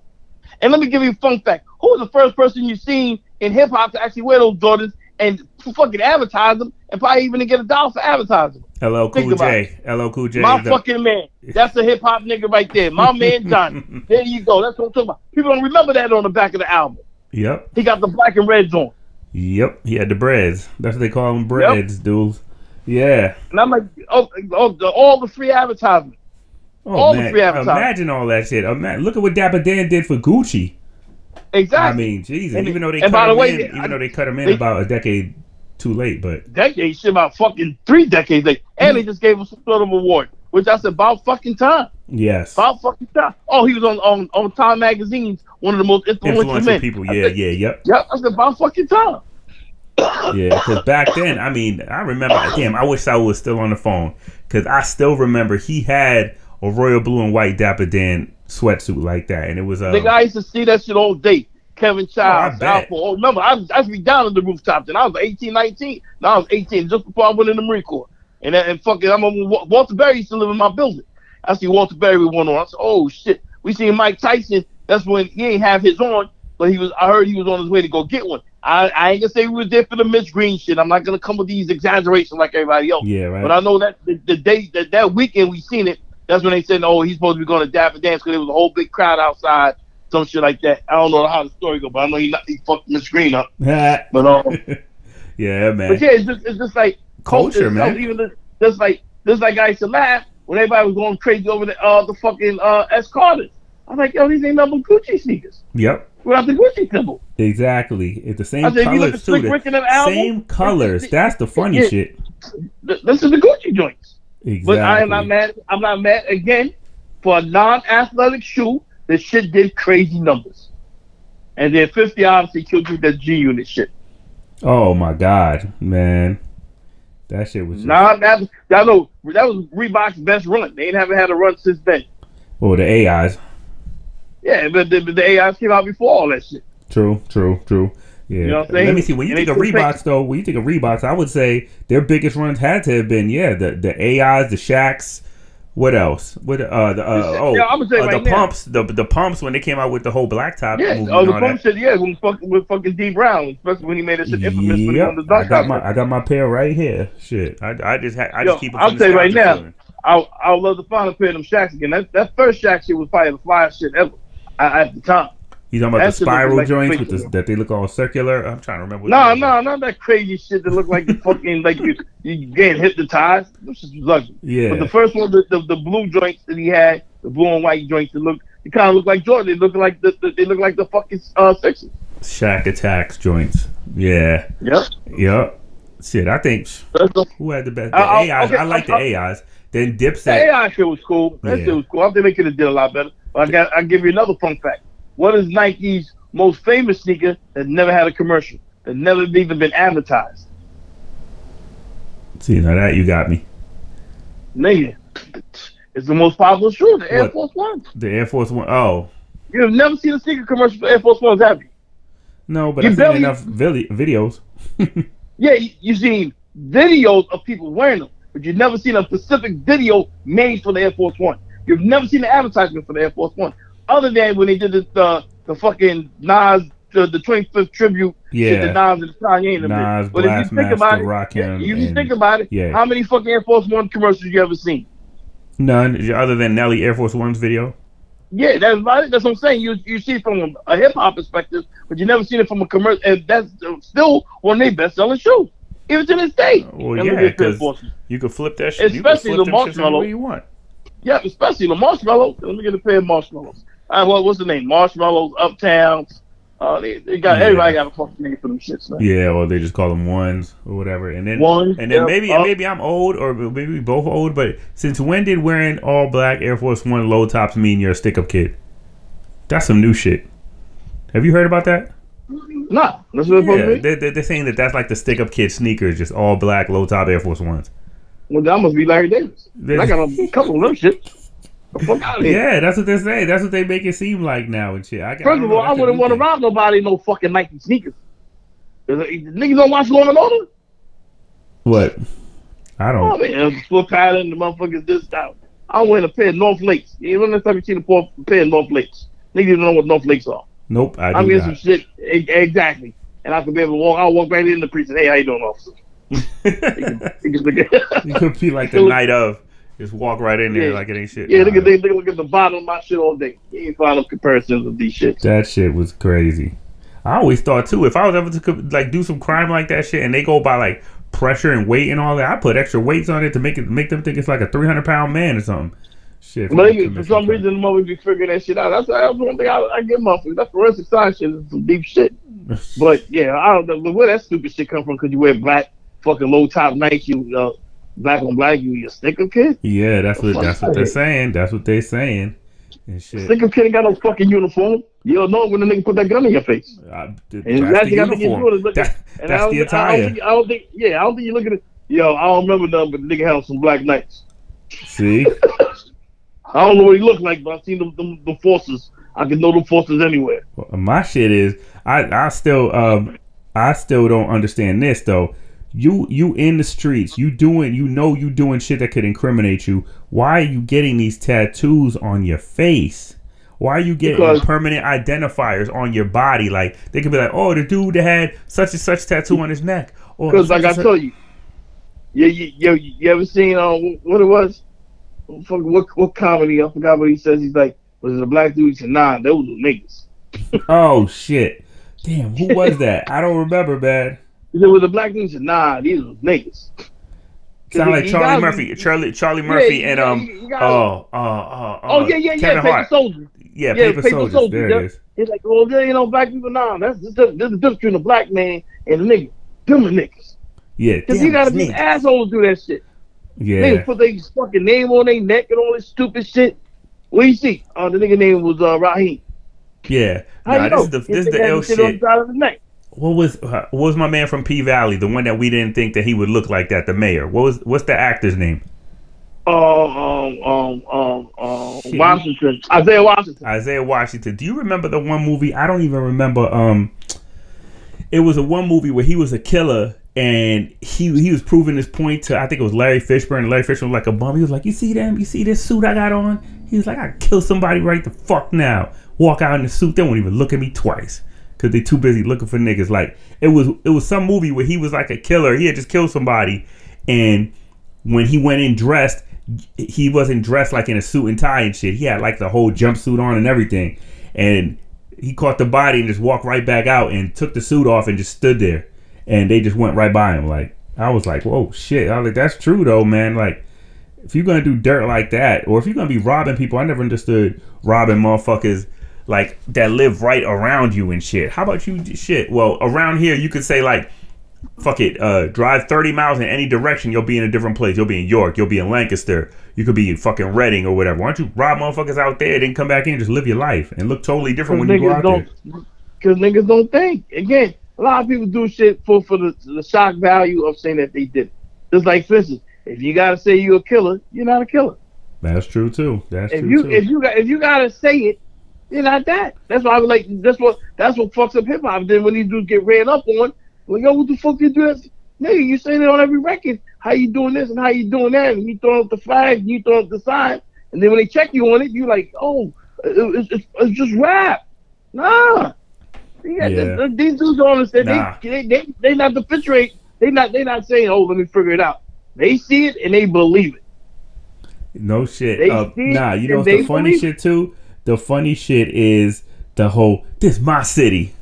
And let me give you a fun fact: Who was the first person you seen in hip hop to actually wear those Jordans and fucking advertise them, and probably even to get a dollar for advertising? LL Think Cool J. LL Cool J. My the- fucking man. That's a hip hop nigga right there. My man Johnny. There you go. That's what I'm talking about. People don't remember that on the back of the album. Yep. He got the black and reds on. Yep. He had the breads. That's what they call them breads, dudes. Yeah. And I'm like, oh, oh the, all the free advertisement. Oh All the man, free advertising. imagine all that shit. Ima- look at what Dapper Dan did for Gucci. Exactly. I mean, Jesus. And- even though they and cut by the him way, in, they- even though they cut him in they- about a decade too late, but decade shit about fucking three decades late. And they mm. just gave him some sort of award, which I said about fucking time. yes, About fucking time. Oh, he was on on, on Time Magazine's one of the most influential, influential men. people. Yeah, said, yeah, yep, Yep, I said about fucking time. yeah. Because back then, I mean, I remember. Damn, I wish I was still on the phone because I still remember he had a royal blue and white Dapper Dan sweatsuit like that, and it was uh, Nigga, I used to see that shit all day. Kevin Chiles, Oh, I. Alpo. Oh, remember, I, was- I used to be down on the rooftop and I was 18, 19. Now I was 18, just before I went in the Marine Corps. And, and fucking, I'm a, Walter Berry used to live in my building. I see Walter Berry with one on. I said, oh shit. We seen Mike Tyson. That's when he ain't have his on, but he was. I heard he was on his way to go get one. I, I ain't gonna say we was there for the Mitch Green shit. I'm not gonna come with these exaggerations like everybody else. yeah, right. But I know that the, the day that, that weekend we seen it, that's when they said, "Oh, he's supposed to be going to Dapper Dan's because there was a whole big crowd outside, some shit like that." I don't know how the story go, but I know he not, he fucked Mitch Green up. But um, yeah, man. but yeah, it's just it's just like Culture, man. Even just, just like just like I used to laugh when everybody was going crazy over the uh the fucking uh S Carters. I was like, yo, these ain't nothing but Gucci sneakers Yep. without the Gucci symbol. Exactly. It's the same said, if you look colors too. The Rick in that album, same colors. it's- That's the funny yeah. shit. This is the Gucci joints. Exactly. But I am not mad. I'm not mad again for a non-athletic shoe. The shit did crazy numbers, and then 50 obviously killed you with that G Unit shit. Oh my god, man. That shit was just, Nah, that that know that was Reebok's best run. They ain't haven't had a run since then. Oh, the AIs. Yeah, but the, but the AIs came out before all that shit. True, true, true. Yeah. know what I'm saying? Let me see. When you And think of Reeboks, though, when you think of Reeboks, I would say their biggest runs had to have been, yeah, the the AIs, the Shaqs, What else? What uh the uh, oh Yeah, I'ma tell you uh, right the now. pumps the the pumps when they came out with the whole blacktop Yeah, movie oh, the all pump shit, yeah, when fuck, with fucking Dee Brown, especially when he made it shit infamous when he Yep, the I got my. I got my pair right here. Shit, I, I just ha- I Yo, just keep it. I'll tell you right now, feeling. I I would love to find a pair of them Shaqs again. That that first Shaq shit was probably the flyest shit ever I, at the time. You talking about the spiral like joints with the, that they look all circular? I'm trying to remember. No, no, not that crazy shit that look like you fucking like you you getting hypnotized. This was ugly. Yeah. But the first one, the, the the blue joints that he had, the blue and white joints that look, they kind of look like Jordan. They look like the, the they look like the fucking uh Sixers. Shaq attacks joints. Yeah. Yep. Yep. Shit, I think the, who had the best? The uh, AIs. okay, I like the AIs. Then the Dipset. AI shit was cool. That Yeah. shit was cool. I think they could have did a lot better. But I got I give you another fun fact. What is Nike's most famous sneaker that never had a commercial? That never even been advertised? See, now that you got me. Nigga, it's the most popular shoe, the Air What? Force One. The Air Force One. Oh You've never seen a sneaker commercial for Air Force Ones, have you? no, but I've seen enough vi- videos. Yeah, you, you've seen videos of people wearing them, but you've never seen a specific video made for the Air Force One. You've never seen an advertisement for the Air Force One, other than when they did the the, the fucking Nas the, the 25th tribute Yeah. the Nas and Kanye Nas. But if you think Blastmaster, about it, Rakim, you think about it, yeah. how many fucking Air Force One commercials you ever seen? None other than Nelly Air Force One's video. Yeah, that's about it. That's what I'm saying. You you see it from a, a hip hop perspective, but you never seen it from a commercial. And that's still one of their best selling shoes, even to this day. Uh, well, And yeah, look at Air 'cause- Force. You could flip that shit. Especially the them shits any marshmallow. you want. Yeah, especially the marshmallow. Let me get a pair of marshmallows. Uh, what, what's the name? Marshmallows, Uptowns. Uh, they, they got Yeah. everybody got a fucking name for them shits, man. Yeah, or they just call them ones or whatever. And then Ones, and then yeah, maybe up. maybe I'm old or maybe we both old. But since when did wearing all black Air Force One low tops mean you're a stick up kid? That's some new shit. Have you heard about that? Nah, that's what Yeah, they, they, they're saying that that's like the stick up kid sneakers, just all black low top Air Force Ones. Well, that must be Larry Davis. I got a couple of them shit. Yeah, that's what they say. That's what they make it seem like now and shit. I, First of all, I wouldn't want to rob nobody no fucking Nike sneakers. Niggas don't watch Law and Order. What? I don't. Oh man, split pattern, the motherfuckers this out. I'm wearing a pair of North Lakes. You know time you seen a pair of North Lakes. Niggas don't know what North Lakes are. Nope, I I'm getting some shit exactly, and I can be able to walk. I'll walk right in the precinct. Hey, how you doing, officer? You can look at- you could be like the night of. Just walk right in there Yeah. like it ain't shit. yeah, look Nah, at they look at the bottom of my shit all day. You ain't find no comparisons of these shits. That shit was crazy. I always thought too, if I was ever to like do some crime like that shit, and they go by like pressure and weight and all that, I put extra weights on it to make it make them think it's like a three hundred pound man or something. Shit. But they, for some crime. reason, the moment we figuring that shit out, that's, that's one thing I, I give motherfuckers. That forensic science shit is some deep shit. But yeah, I don't know where that stupid shit come from because you wear black fucking low top Nike, you uh, black on black, you you a sticker kid. yeah, that's what that's what they're saying. That's what they're saying. And shit. Sticker kid ain't got no fucking uniform. You don't know when the nigga put that gun in your face. I- th- And that's that's the the other thing you uniform. do is look- That, And I that's don't, the I don't, think, I don't think, yeah, I don't think you look at it. Yo, I don't remember nothing, but the nigga had some black knights. See, I don't know what he looked like, but I seen them, them, the forces. I can know the forces anywhere. my shit is I I still um I still don't understand this though. You you in the streets, you doing you know you doing shit that could incriminate you. Why are you getting these tattoos on your face? Why are you getting Because- permanent identifiers on your body? Like they could be like, oh, the dude that had such and such tattoo on his neck. Or Because, like I such- told you, yeah, you, you, you ever seen uh, what it was? Fuck, what what comedy? I forgot what he says. He's like, was it a black dude? He said, Nah, those were niggas. Oh shit! Damn, who was that? I don't remember, man. He said, was a black dude? He said, Nah, these were niggas. Sound like he Charlie gotta Murphy, be- Charlie Charlie Murphy, Yeah, and um gotta- oh uh uh Oh yeah, yeah, yeah, Kevin paper Hart. soldier. Yeah, Yeah, Paper, Paper Soldiers. Soldier, There yeah. it is. He's like, well, yeah, you know, black people, nah, that's there's a there's a difference between a black man and a nigga. Them are niggas. Yeah, Because you gotta be assholes to do that shit. Yeah, Niggas put their fucking name on their neck and all this stupid shit. What you see? Uh, the nigga name was uh, Raheem. yeah. Nah, this know? is the this is the ill shit on the side of his neck. What was uh, what was my man from P Valley? The one that we didn't think that he would look like that. The mayor. What was what's the actor's name? Uh, um, um, um, um, Shit. Washington, Isaiah Washington. Isaiah Washington. Do you remember the one movie? I don't even remember. Um, it was a one movie where he was a killer and he he was proving his point to I think it was Larry Fishburne. And Larry Fishburne was like a bum. He was like, "You see them? You see this suit I got on?" He was like, "I kill somebody right the fuck now. Walk out in the suit. They won't even look at me twice." Cause they too busy looking for niggas. Like it was, it was some movie where he was like a killer. He had just killed somebody, and when he went in dressed, he wasn't dressed like in a suit and tie and shit. He had like the whole jumpsuit on and everything, and he caught the body and just walked right back out and took the suit off and just stood there, and they just went right by him. Like I was like, whoa, shit. I was like, that's true though, man. Like if you're gonna do dirt like that, or if you're gonna be robbing people, I never understood robbing motherfuckers like that live right around you and shit. How about you shit? Well, around here you could say like fuck it, uh, drive 30 miles in any direction, you'll be in a different place. You'll be in York, you'll be in Lancaster, you could be in fucking Reading or whatever. Why don't you rob motherfuckers out there, then come back in and just live your life and look totally different when you go out don't, there? Because niggas don't think. Again, a lot of people do shit for for the, the shock value of saying that they did. it. Just like, for instance, if you gotta say you're a killer, you're not a killer. That's true too. That's If true you too. if you got if you gotta say it, you're not that. That's why I was like, that's what that's what fucks up hip hop. Then when these dudes get ran up on, well, yo, what the fuck you do that? Nigga, you saying it on every record. How you doing this and how you doing that? And you throwing up the flag, you throwing up the sign, and then when they check you on it, you're like, oh, it, it's, it's just rap. Nah. Yeah, Yeah. th- th- these dudes don't understand. Nah. They, they they they not the pitch rate. They not they not saying, oh, let me figure it out. They see it and they believe it. No shit. Uh, nah, you know what's the funny shit too? The funny shit is the whole this my city.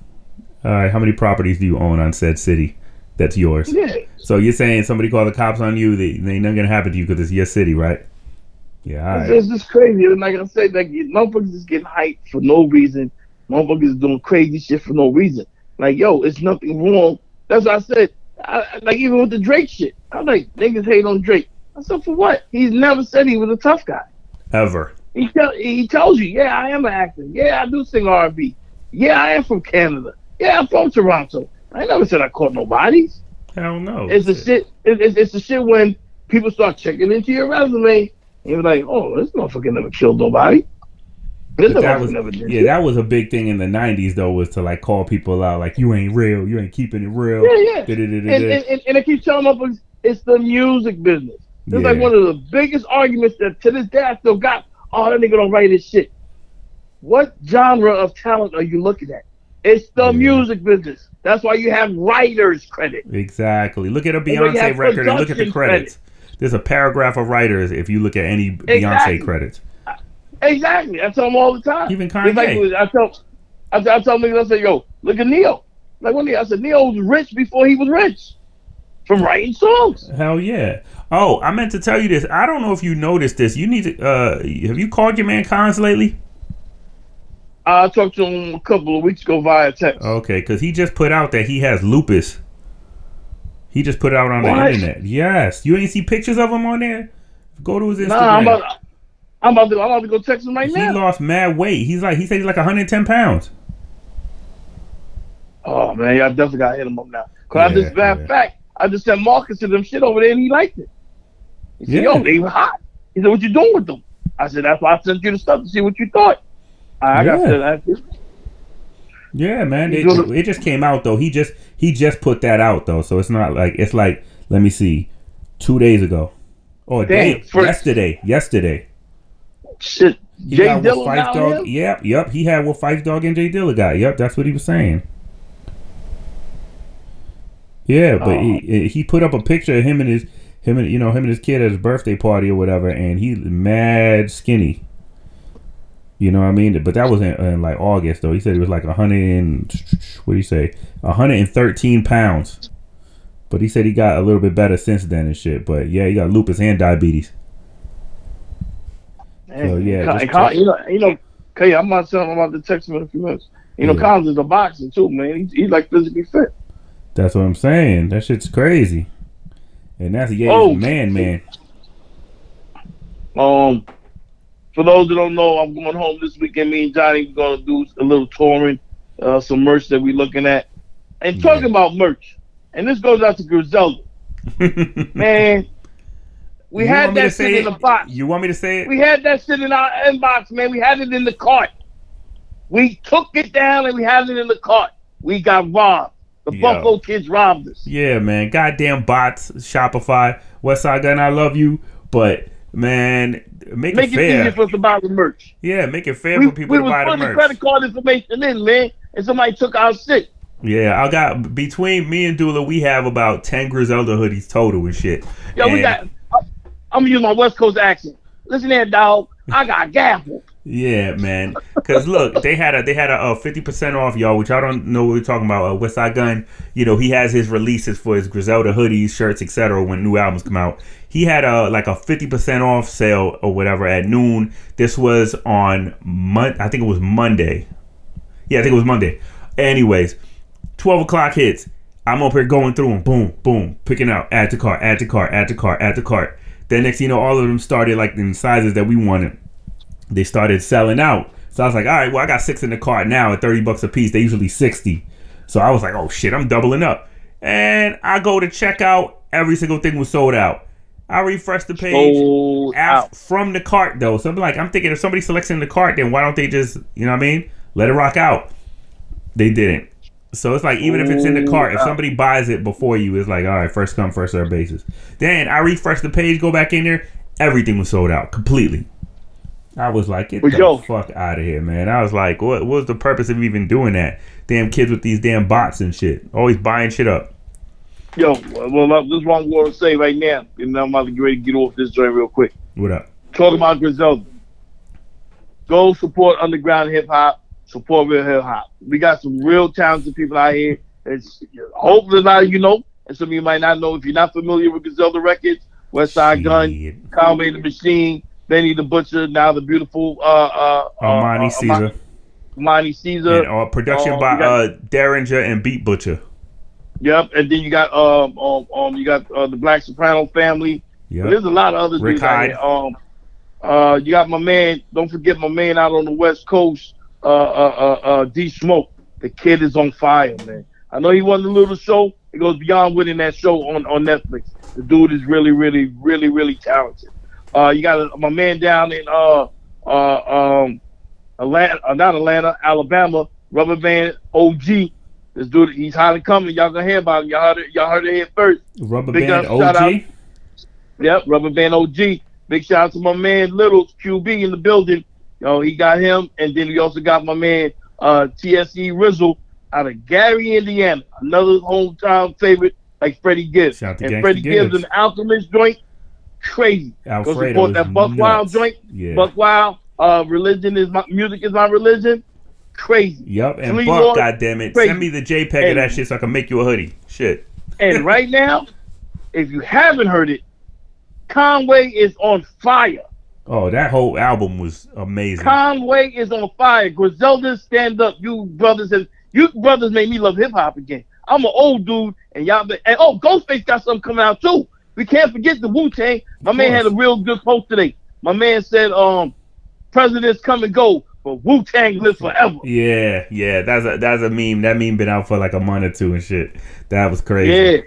All right, how many properties do you own on said city? That's yours. Yeah. So you're saying somebody called the cops on you? They, they ain't nothing gonna happen to you because it's your city, right? Yeah. All right. It's just crazy. And like I said, like motherfuckers is getting hyped for no reason. Motherfuckers is doing crazy shit for no reason. Like, yo, it's nothing wrong. That's what I said. I- like even with the Drake shit, I'm like niggas hate on Drake. I said for what? He's never said he was a tough guy. Ever. He tell, he tells you, yeah, I am an actor. Yeah, I do sing R&B. Yeah, I am from Canada. Yeah, I'm from Toronto. I never said I caught nobodies. Hell no. It's the shit. It, it's it's the shit when people start checking into your resume and you're like, oh, this motherfucker never killed nobody. This But that was never did. yeah, that was a big thing in the '90s though, was to like call people out like you ain't real, you ain't keeping it real. Yeah, yeah. Da-da-da-da-da. And, and, and, and I keep telling motherfuckers, it's the music business. It's like Yeah. one of the biggest arguments that to this day I still got. Oh, that nigga don't write his shit. What genre of talent are you looking at? It's the Yeah. music business. That's why you have writers credit. Exactly. Look at a Beyonce record and look at the credits. There's a paragraph of writers if you look at any Beyonce credits. Exactly. I tell them all the time. Even It's like, Kanye. I tell, I I tell niggas, I say, yo, look at Ne-Yo. Like when Ne-Yo, I said Ne-Yo was rich before he was rich from writing songs. Hell yeah. Oh, I meant to tell you this. I don't know if you noticed this. You need to. Uh, have you called your man Cons lately? I talked to him a couple of weeks ago via text. Okay, because he just put out that he has lupus. He just put it out on What? the internet. Yes, you ain't see pictures of him on there. Go to his Instagram. Nah, I'm about, I'm about to, I'm about to go text him right he now. He lost mad weight. He's like, he said he's like 110 pounds. Oh man, y'all definitely got to hit him up now. Cause I Yeah, just, matter yeah. fact, I just sent Marcus to them shit over there and he liked it. He said, Yeah. yo, they were hot. He said, what you doing with them? I said, that's why I sent you the stuff to see what you thought. I got Yeah. to that. Yeah, man. It, it just came out though. He just he just put that out though, so it's not like it's like let me see, two days ago, or day yesterday. Yesterday. Shit. He J Dilla Fife now Dog. him? Yep, yep. He had what Phife Dawg and J Dilla got. Yep, that's what he was saying. Yeah, but Oh. he um, eh, he put up a picture of him and his him and you know him and his kid at his birthday party or whatever, and he mad skinny. You know what I mean? But that was in, in like August though. He said he was like a hundred and what do you say? A hundred and thirteen pounds. But he said he got a little bit better since then and shit. But yeah, he got lupus and diabetes. Man, So, yeah, Con- just Con- you know, you know, okay, I'm not telling him about the text him in a few minutes. You know, Yeah. Collins is a boxer too, man. He's, he's like physically fit. That's what I'm saying. That shit's crazy. And that's yeah, Oh. man, man. Um, for those that don't know, I'm going home this weekend. Me and Johnny going to do a little touring, uh, some merch that we're looking at, and talking about merch. And this goes out to Griselda, man. We You had want me to that shit in the box. You want me to say it? We had that shit in our inbox, man. We had it in the cart. We took it down and we had it in the cart. We got robbed. The Yo. Buffalo kids robbed us. Yeah, man. Goddamn bots, Shopify, Westside Gun, I love you, but man, make, Make it it fair. easier for us to buy the merch. yeah, make it fair We, for people we to buy the merch. credit card information in, man, and somebody took our shit. Yeah, I got between me and Dula, we have about ten Griselda hoodies total and shit. Yo, we got. I'm gonna use my West Coast accent. Listen here, dog. I got gaffled. Yeah, man. Cause look, they had a they had a fifty percent off, y'all. Which I don't know what we're talking about. Uh, Westside Gun, you know, he has his releases for his Griselda hoodies, shirts, etc. When new albums come out, he had a like a fifty percent off sale or whatever at noon. This was on Mon. I think it was Monday. Yeah, I think it was Monday. Anyways, twelve o'clock hits. I'm up here going through them, boom, boom, picking out, add to cart, add to cart, add to cart, add to cart. Then next, you know, all of them started like in sizes that we wanted they started selling out. So I was like, all right, well, I got six in the cart now at 30 bucks a piece. They usually 60. So I was like, oh shit, I'm doubling up. And I go to check out, every single thing was sold out. I refresh the page af- from the cart though. So I'm like, I'm thinking if somebody selects in the cart, then why don't they just, you know what I mean? Let it rock out. They didn't. So it's like even if it's in the cart, if somebody buys it before you, it's like all right, first come, first serve basis. Then I refresh the page, go back in there, everything was sold out completely. I was like, get But the yo- fuck out of here, man. I was like, what, what was the purpose of even doing that? Damn kids with these damn bots and shit, always buying shit up. Yo, well, this is what I'm going to say right now. And I'm about to get ready to get off this joint real quick. What up? Talk about Griselda. Go support underground hip hop. Support real hip hop. We got some real talented people out here. It's hopefully a lot of you know, and some of you might not know. If you're not familiar with Griselda Records, West Side Gun. Conway the Machine, Benny the Butcher, now the beautiful uh uh Armani uh, Caesar. Armani Caesar. and uh, production uh, by got- uh Daringer and Beat Butcher. Yep, and then you got um um, um you got uh, the Black Soprano family. Yeah. There's a lot of other Rick dudes Hyde. Um, uh, you got my man. Don't forget my man out on the West Coast. Uh, uh, uh, uh, D Smoke. The kid is on fire, man. I know he won the little show. It goes beyond winning that show on on Netflix. The dude is really, really, really, really talented. Uh, you got my man down in uh uh um Atlanta, uh, not Atlanta, Alabama. Rubber Band OG. This dude, he's highly coming. Y'all gonna hear about him. Y'all heard it. Y'all heard it here first. Rubber Big Band up, shout OG. out. Yep, Rubber Band OG. Big shout out to my man Littles QB in the building. Yo, he got him, and then we also got my man uh, TSE Rizzle out of Gary, Indiana. Another hometown favorite, like Freddie Gibbs. Shout out to and Freddie Gibbs, Gibbs. an Alchemist joint, crazy. Alfredo support is that Buck Wild joint. Yeah. Buck Wild, uh, religion is my music is my religion. Crazy. Yep, and Three Buck, Lord, goddamn it, crazy. send me the JPEG Hey. of that shit so I can make you a hoodie. Shit. And right now, if you haven't heard it, Conway is on fire. Oh, that whole album was amazing. Conway is on fire. Griselda, stand up. You brothers and you brothers made me love hip hop again. I'm an old dude, and y'all. Been, and oh, Ghostface got something coming out too. We can't forget the Wu Tang. My man had a real good post today. My man said, "Um, presidents come and go, but Wu Tang lives forever." yeah, yeah, that's a that's a meme. That meme been out for like a month or two and shit. That was crazy. Yeah,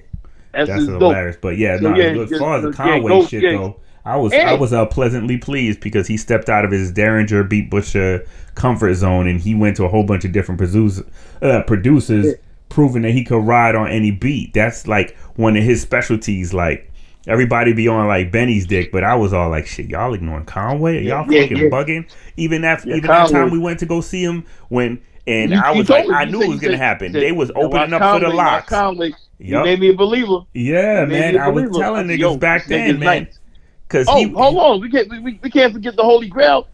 that's, That's just dope. hilarious. But yeah, So, no, yeah, as far as the yeah, Conway go- shit yeah. though, I was Yeah. I was uh, pleasantly pleased because he stepped out of his Daringer Beat Butcher comfort zone and he went to a whole bunch of different produce, uh, producers, proving that he could ride on any beat. That's like one of his specialties. Like everybody be on like Benny's dick, but I was all like, shit, y'all ignoring Conway? Y'all Yeah, fucking yeah. bugging? Even that Yeah, even that time we went to go see him when. And You- I was like, me. I knew it was gonna said- happen. said, They was opening up for the Conway, locks. Conway. You Yup. made me a believer. Yeah, man. a I was believer. telling niggas "Yo, back then, nigga's man. Cause Oh, he, hold on. We can't we, we, can't forget the Holy Grail.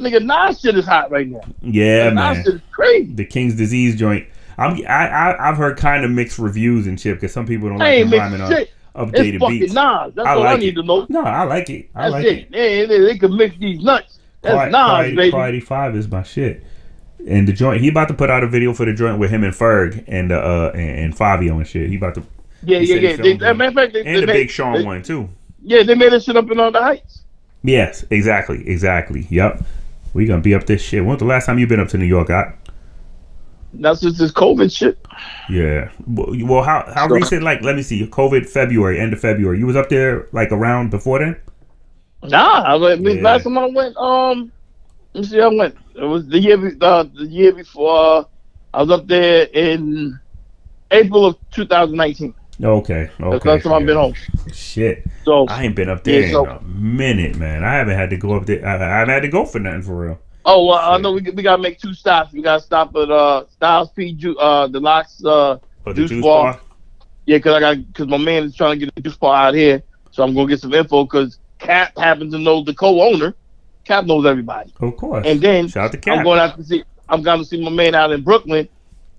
Nigga, Nas shit is hot right now. yeah, Nas man. shit is crazy. The King's Disease joint. I'm I, I I've heard kind of mixed reviews and shit because some people don't I like him rhyming on shit. Updated It's beats. Nas. That's I all I like need it. to know. No, I like it. I That's like it. it. They, can mix these nuts. That's Quiet, Nas, Quiet, baby. Quiet Five is my shit. And the joint, he about to put out a video for the joint with him and Ferg and uh and, and Fivio and shit. He about to Yeah, yeah, yeah. They, as a matter of fact, they, and they the made, Big Sean they- one too. Yeah, they made that shit up in on the heights. Yes, exactly, exactly. Yep. We gonna be up this shit. When's the last time you been up to New York? I, That's just this COVID shit. Yeah. Well, well, how how So- recent? Like, let me see. COVID February, end of February. You was up there like around before then. Nah, I went, Yeah. last time I went, um, let me see, I went. It was the year, uh, the year before. I was up there in April of 2019. Okay, okay. the last time I've been home. Shit, So I ain't been up there Yeah, so- in a minute, man. I haven't had to go up there. I, I haven't had to go for nothing for real. Oh, well, I know we we gotta make two stops. We gotta stop at uh Styles P. Ju- uh the locks uh Juice juice bar. bar. yeah, cause I got cause my man is trying to get a juice bar out here, so I'm gonna get some info. Cause Cap happens to know the co-owner. Cap knows everybody, Of course. and then Shout out to Cap. I'm going out to see. I'm going to see my man out in Brooklyn.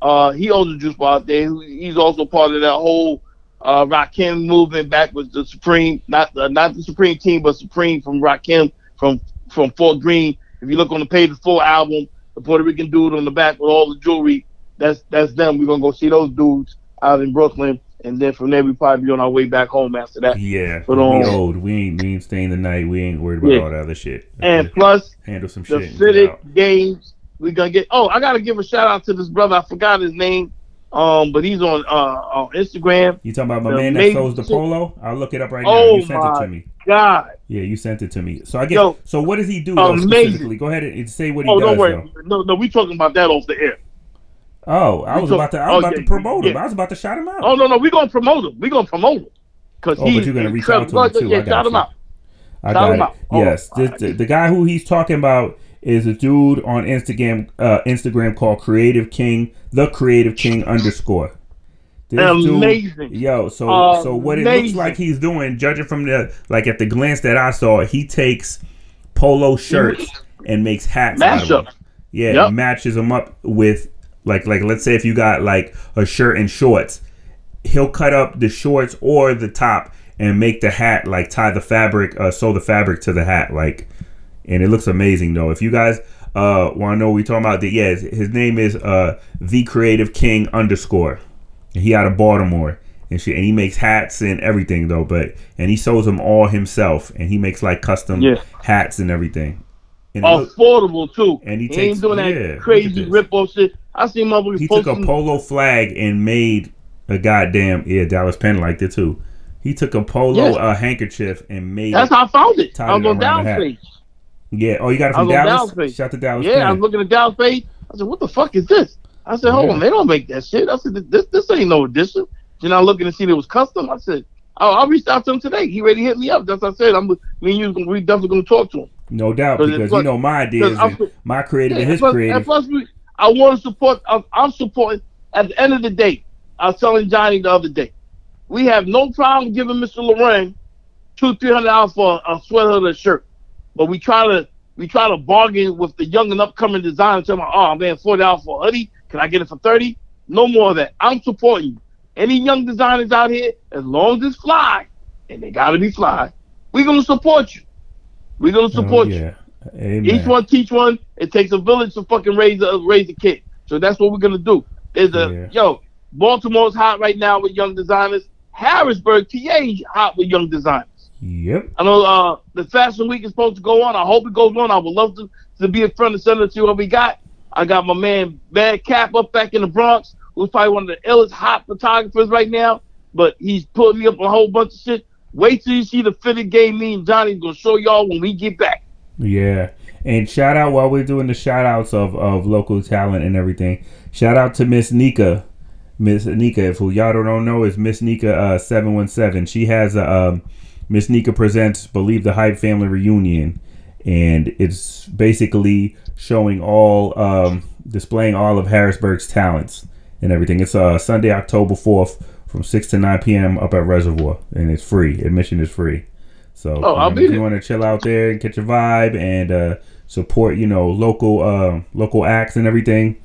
Uh, he owns a juice bar out there. He's also part of that whole uh, Rakim movement back with the Supreme, not uh, not the Supreme team, but Supreme from Rakim from from Fort Greene. If you look on the page the full album, the Puerto Rican dude on the back with all the jewelry, that's that's them. We're gonna go see those dudes out in Brooklyn, and then from there we probably be on our way back home after that. yeah, But, we um, old. We ain't we ain't staying the night. We ain't worried about Yeah. all that other shit. And plus, handle some the shit. Fitted out. games. We're gonna get. Oh, I gotta give a shout out to this brother. I forgot his name, um, but he's on uh on Instagram. You talking about my the man that sells the polo? I'll look it up right now. Oh, You sent it my to me. God. Yeah, you sent it to me. So I guess. Yo, so what does he do amazing. specifically? Go ahead and say what he Oh, does. don't worry. though. No, no, we talking about that off the air. Oh, I We was talk- about to. I was oh, about yeah, to promote him. I was about to shout him out. Oh no, no, we are gonna promote him. We are gonna promote him. Cause Oh, but he's you're gonna reach out to him, too. Yeah, I got shout him you. out. I Shout got him it. out. Oh, Yes, this, the, the guy who he's talking about is a dude on Instagram. Uh, Instagram called Creative King, the Creative King underscore. This Amazing. Dude, yo, so so what it looks like he's doing, judging from the like at the glance that I saw, he takes polo shirts and makes hats out of them. Yeah, Yep. matches them up with like like let's say if you got like a shirt and shorts, he'll cut up the shorts or the top and make the hat like tie the fabric, uh, sew the fabric to the hat like, and it looks amazing though. If you guys uh want to know what we talking about, that yeah, his, name is uh the Creative King underscore. He out of Baltimore and shit, and he makes hats and everything though. But and he sews them all himself, and he makes like custom Yeah. hats and everything. And Affordable too. And he ain't takes- doing that yeah, look at crazy rip off shit. I seen motherfuckers he took a polo flag and made a goddamn yeah. Dallas Penn liked it too. He took a polo uh, handkerchief and made That's how I found it. I was it on. Dallas page. Yeah. Oh, you got it from Dallas. Dallas page. Shout to Dallas. Yeah, I was looking at Dallas page. I said, "What the fuck is this?" I said, "Hold Yeah. on, they don't make that shit." I said, "This this ain't no edition." Then I looking to see it was custom. I said, "Oh, I reached out to him today. He already hit me up." That's what I said. I'm me and you we definitely gonna talk to him. No doubt, 'Cause because plus- you know my ideas, and my creative and his plus, creative. And plus, we, I want to support. I'm, I'm supporting. At the end of the day, I was telling Johnny the other day, we have no problem giving Mr. Lauren two, three hundred dollars for a sweater or a shirt, but we try to we try to bargain with the young and upcoming designers. Tell them, oh man, forty dollars for a hoodie. Can I get it for thirty? No more of that. I'm supporting you. Any young designers out here, as long as it's fly, and they gotta be fly, we're gonna support you. We're gonna Oh, support you. Amen. Each one teach one. It takes a village to fucking raise a raise a kid. So that's what we're gonna do. There's a Yeah. yo, Baltimore's hot right now with young designers. Harrisburg, TA, hot with young designers. Yep. I know uh, the Fashion Week is supposed to go on. I hope it goes on. I would love to, to be in front and center to see what we got. I got my man Bad Cap up back in the Bronx, who's probably one of the illest hot photographers right now. But he's putting me up a whole bunch of shit. Wait till you see the fitted game. Me and Johnny's gonna show y'all when we get back. Yeah. And shout out while we're doing the shout outs of, of local talent and everything. Shout out to Miss Nika. Miss Nika, if who y'all don't know, is Miss Nika uh, 717. She has a um, Miss Nika presents Believe the Hype Family Reunion. And it's basically showing all, um, displaying all of Harrisburg's talents and everything. It's uh, Sunday, October 4th from 6 to 9 p.m. up at Reservoir. And it's free. Admission is free. So Oh, I'll um, if you want to chill out there and catch a vibe and uh, support, you know, local uh, local acts and everything,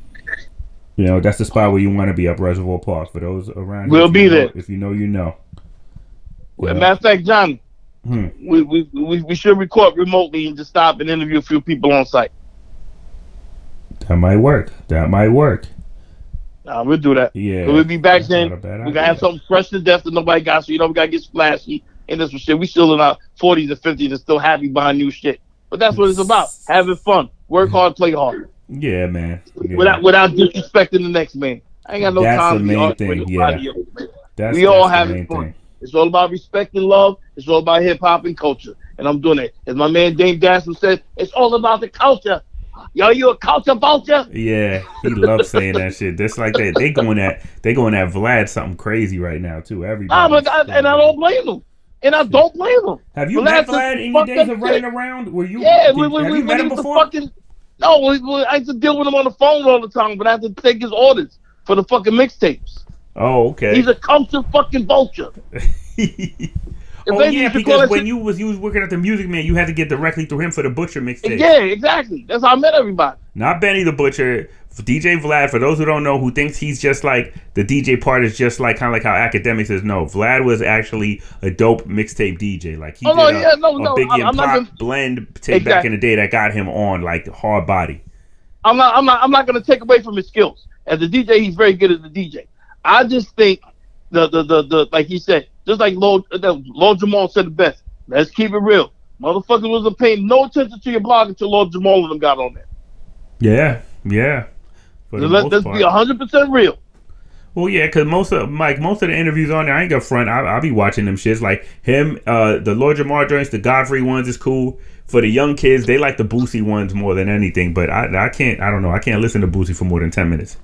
you know, that's the spot where you want to be up Reservoir Park. For those around, We'll be you know- there. If you know, you know. Yeah. Matter of fact, Johnny, Hmm. we, we, we, we should record remotely and just stop and interview a few people on site. That might work. That might work. Nah, we'll do that. Yeah. We'll be back then. not a bad We gotta have something fresh to death that nobody got. So you know we gotta get splashy and this shit. We still in our forties and fifties and still happy buying new shit. But that's what it's about. Having fun. Work hard, play hard. Yeah, man. Yeah. Without without disrespecting the next man. I ain't got no That's time the to be main thing, yeah. That's, we all that's the having fun. thing. It's all about respect and love. It's all about hip hop and culture. And I'm doing it. As my man Dame Dash said, it's all about the culture. yo, you a culture vulture? Yeah, he loves saying that shit. Just like that. They going at they going at Vlad something crazy right now too. Everybody. Nah, I, and I don't blame them. And I don't blame them. Have you Vlad met Vlad in your days of running shit. around? Were you? Yeah, did- we, we, have we, you met him before? fucking. No, we, we, I used to deal with him on the phone all the time, but I had to take his orders for the fucking mixtapes. Oh, okay. He's a culture fucking vulture. Oh yeah, used to call because when you was you was working at the Music Man, you had to get directly through him for the Butcher mixtape. Yeah, exactly. That's how I met everybody. Not Benny the Butcher. DJ Vlad, for those who don't know, who thinks he's just like the DJ part is just like kind of like how Akademiks is. No, Vlad was actually a dope mixtape DJ. Like he Oh, no, did a, yeah, no, a no, Biggie I'm- and Pop gonna- blend tape back in the day that got him on like hard body. I'm not. I'm not. I'm not going to take away from his skills as a DJ. He's very good as a DJ. I just think the the the, the like he said, just like Lord, uh, Lord Jamar said the best. Let's keep it real. Motherfuckers wasn't paying no attention to your blog until Lord Jamar and them got on there. Yeah, yeah. For the Let, part. be hundred percent real. Well, yeah, because most of Mike, most of the interviews on there, I ain't gonna front. I, I'll be watching them shits. Like him, uh, the Lord Jamar joints, the Godfrey ones is cool. For the young kids, they like the Boosie ones more than anything. But I, I can't. I don't know. I can't listen to Boosie for more than ten minutes.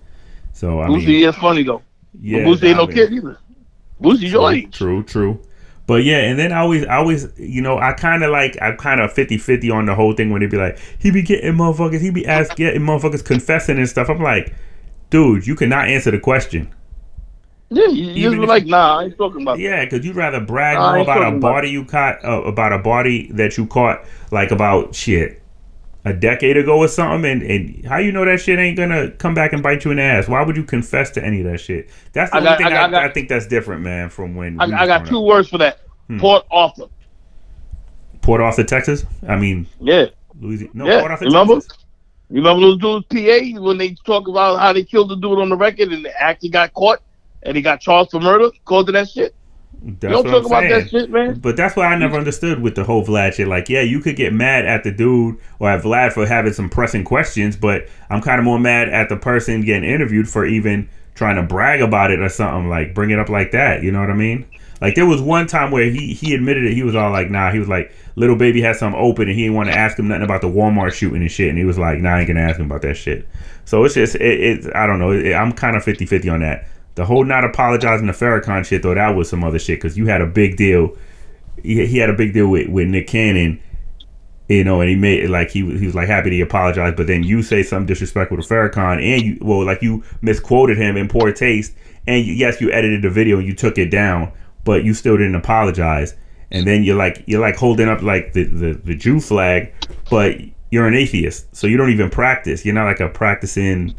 So I Boosie mean, is funny though. Yeah, but Boosie ain't I no mean, kid either. Boosie's your True, age. true, true. But yeah, and then I always, I always, you know, I kind of like, I'm kind of 50 50 on the whole thing when they be like, he be getting motherfuckers, he be asking, getting motherfuckers confessing and stuff. I'm like, dude, you cannot answer the question. Yeah, you, just like, nah, I ain't talking about. Yeah, because you'd rather brag Nah, more about a talking about body you caught, uh, about a body that you caught, like about shit a decade ago or something, and, and how you know that shit ain't gonna come back and bite you in the ass? Why would you confess to any of that shit? That's the I only got- thing I got- I, got- I think that's different, man, from when I, I got two up. words for that. Hmm. Port Arthur. Port Arthur, Texas. I mean, Yeah. Louisiana. No, Yeah, Port Arthur, remember? Texas. You remember those dudes PA when they talk about how they killed the dude on the record and the actor got caught and he got charged for murder? Called to that shit. That's don't talk about that shit, man. But that's what I never understood with the whole Vlad shit. Like, yeah, you could get mad at the dude or at Vlad for having some pressing questions, but I'm kind of more mad at the person getting interviewed for even trying to brag about it or something. Like, bring it up like that. You know what I mean? Like, there was one time where he he admitted it. He was all like, nah. He was like, little baby had something open and he didn't want to ask him nothing about the Walmart shooting and shit. And he was like, nah, I ain't gonna ask him about that shit. So it's just, it, it I don't know. It, I'm kind of 50 50 on that. The whole not apologizing to Farrakhan shit, though, that was some other shit because you had a big deal. He, he had a big deal with, with Nick Cannon, you know, and he made like he was he was like happy to apologize, but then you say something disrespectful to Farrakhan, and you well like you misquoted him in poor taste, and you, yes you edited the video and you took it down, but you still didn't apologize, and then you're like you're like holding up like the the, the Jew flag, but you're an atheist, so you don't even practice. You're not like a practicing,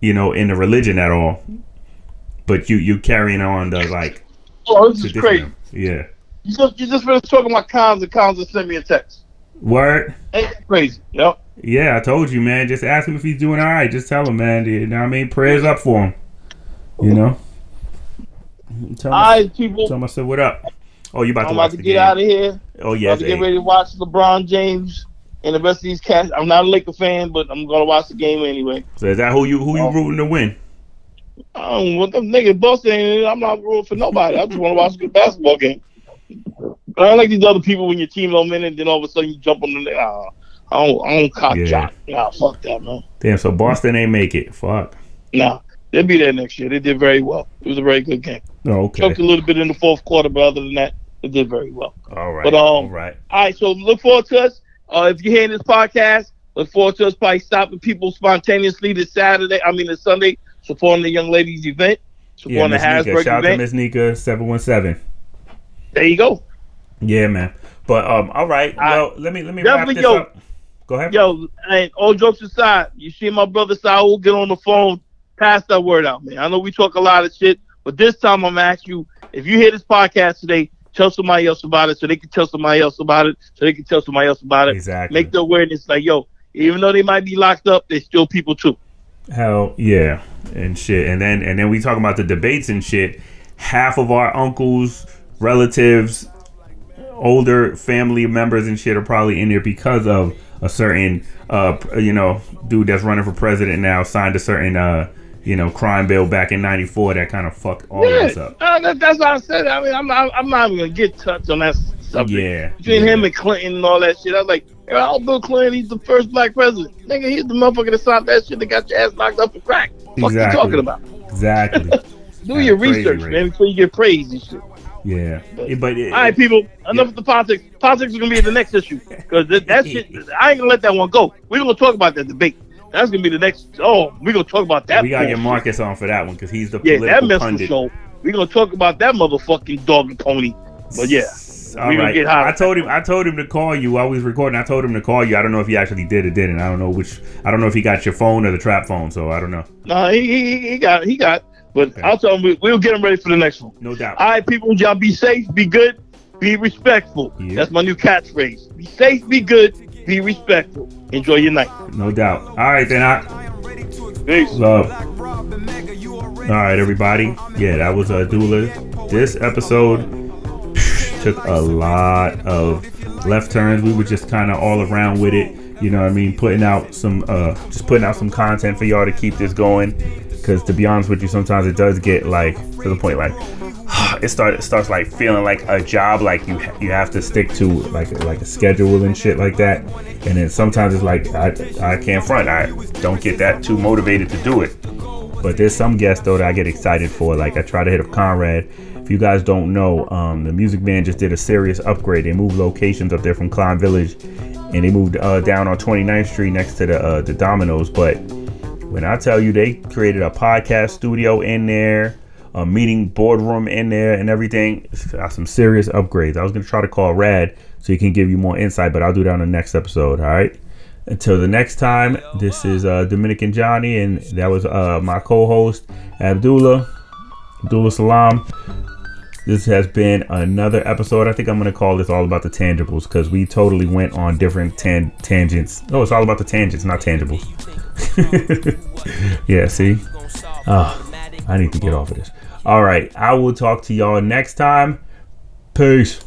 you know, in the religion at all, but you you carrying on the like Oh, this is crazy. Yeah. You just you just finished talking about cons and cons and send me a text. Word. Ain't that crazy? Yep. Yeah, I told you, man. Just ask him if he's doing all right. Just tell him, man. You know what I mean? Prayers up for him. You know? Tell him, All right, people. tell him I said, what up? Oh, you about I'm to oh, about to get game. out of here. Oh, yeah. I'm about to get ready to watch LeBron James and the rest of these cats. I'm not a Laker fan, but I'm gonna watch the game anyway. So is that who you who you Oh. rooting to win? I don't want them niggas Boston. I'm not rooting for nobody. I just want to watch a good basketball game. I don't like these other people when your team don't win and then all of a sudden you jump on the. Uh, I don't. I don't cock Yeah. jock. Nah, fuck that, man. Damn, so Boston ain't make it. Fuck. Nah, they'll be there next year. They did very well. It was a very good game. Oh, okay. Choked a little bit in the fourth quarter, but other than that, they did very well. All right. But, um, all right. All right, so look forward to us. Uh, if you're hearing this podcast, look forward to us probably stopping people spontaneously this Saturday. I mean, this Sunday, supporting the young ladies' event, Yeah, the Miss Nika. Shout out to event. Miss Nika, 717. There you go. Yeah, man. But, um, all right. Well, let me, let me wrap this yo. up. Go ahead. Yo, and all jokes aside, you see my brother Saul get on the phone, pass that word out, man. I know we talk a lot of shit, but this time I'm gonna ask you if you hear this podcast today, tell somebody else about it so they can tell somebody else about it, so they can tell somebody else about it. Exactly. Make the awareness like, yo, even though they might be locked up, they're still people too. Hell yeah, and shit, and then and then we talk about the debates and shit. Half of our uncles, relatives, older family members and shit are probably in there because of a certain, uh, you know, dude that's running for president now signed a certain, uh, you know, crime bill back in '94 that kind of fucked all of us Yeah, up. uh, that, that's what I said. I mean, I'm not, I'm not even gonna get touched on that subject. Yeah, Between yeah. him and Clinton and all that shit, I was like, hey, Bill Clinton? He's the first black president. Nigga, he's the motherfucker that signed that shit that got your ass knocked up for crack. What Exactly. you talking about? Exactly. Do That's your research, man, before you get praised and shit. yeah. Yeah, but it, All right, people. Enough of the politics. Politics is gonna be the next issue because that, that shit. I ain't gonna let that one go. We're gonna talk about that debate. That's gonna be the next. Oh, we're gonna talk about that. we gotta get. Marcus on for that one because he's the Yeah, political that pundit. show. We're gonna talk about that motherfucking dog and pony. But yeah, All we right. get hot. I told him. I told him to call you while we was recording. I told him to call you. I don't know if he actually did or didn't. I don't know which. I don't know if he got your phone or the trap phone. So I don't know. Nah, he, he, he got he got. But Okay. I'll tell him we, we'll get him ready for the next one. No doubt. All right, people, y'all be safe, be good, be respectful. Yeah. That's my new catchphrase. Be safe, be good, be respectful. Enjoy your night. No doubt. All right, then. I Peace. love. All right, everybody. Yeah, that was uh, a Dula. This episode took a lot of left turns. We were just kind of all around with it. You know what I mean? Putting out some, uh, just putting out some content for y'all to keep this going. Because to be honest with you, sometimes it does get like to the point like it start it starts like feeling like a job. Like you you have to stick to like like a schedule and shit like that. And then sometimes it's like I I can't front. I don't get that too motivated to do it. But there's some guests though that I get excited for. Like I try to hit up Conrad. You guys don't know, um, the Music Man just did a serious upgrade. They moved locations up there from Kline Village, and they moved uh, down on 29th Street next to the uh, the Domino's. But when I tell you they created a podcast studio in there, a meeting boardroom in there, and everything, got some serious upgrades. I was gonna try to call Rad so he can give you more insight, but I'll do that on the next episode. All right. Until the next time, this is uh, Dominican Johnny, and that was uh, my co-host Abdullah, Abdullah Salam. This has been another episode. I think I'm gonna call this all about the tangibles because we totally went on different tan- tangents. Oh, it's all about the tangents, not tangibles. yeah, see? Oh, I need to get off of this. All right, I will talk to y'all next time. Peace.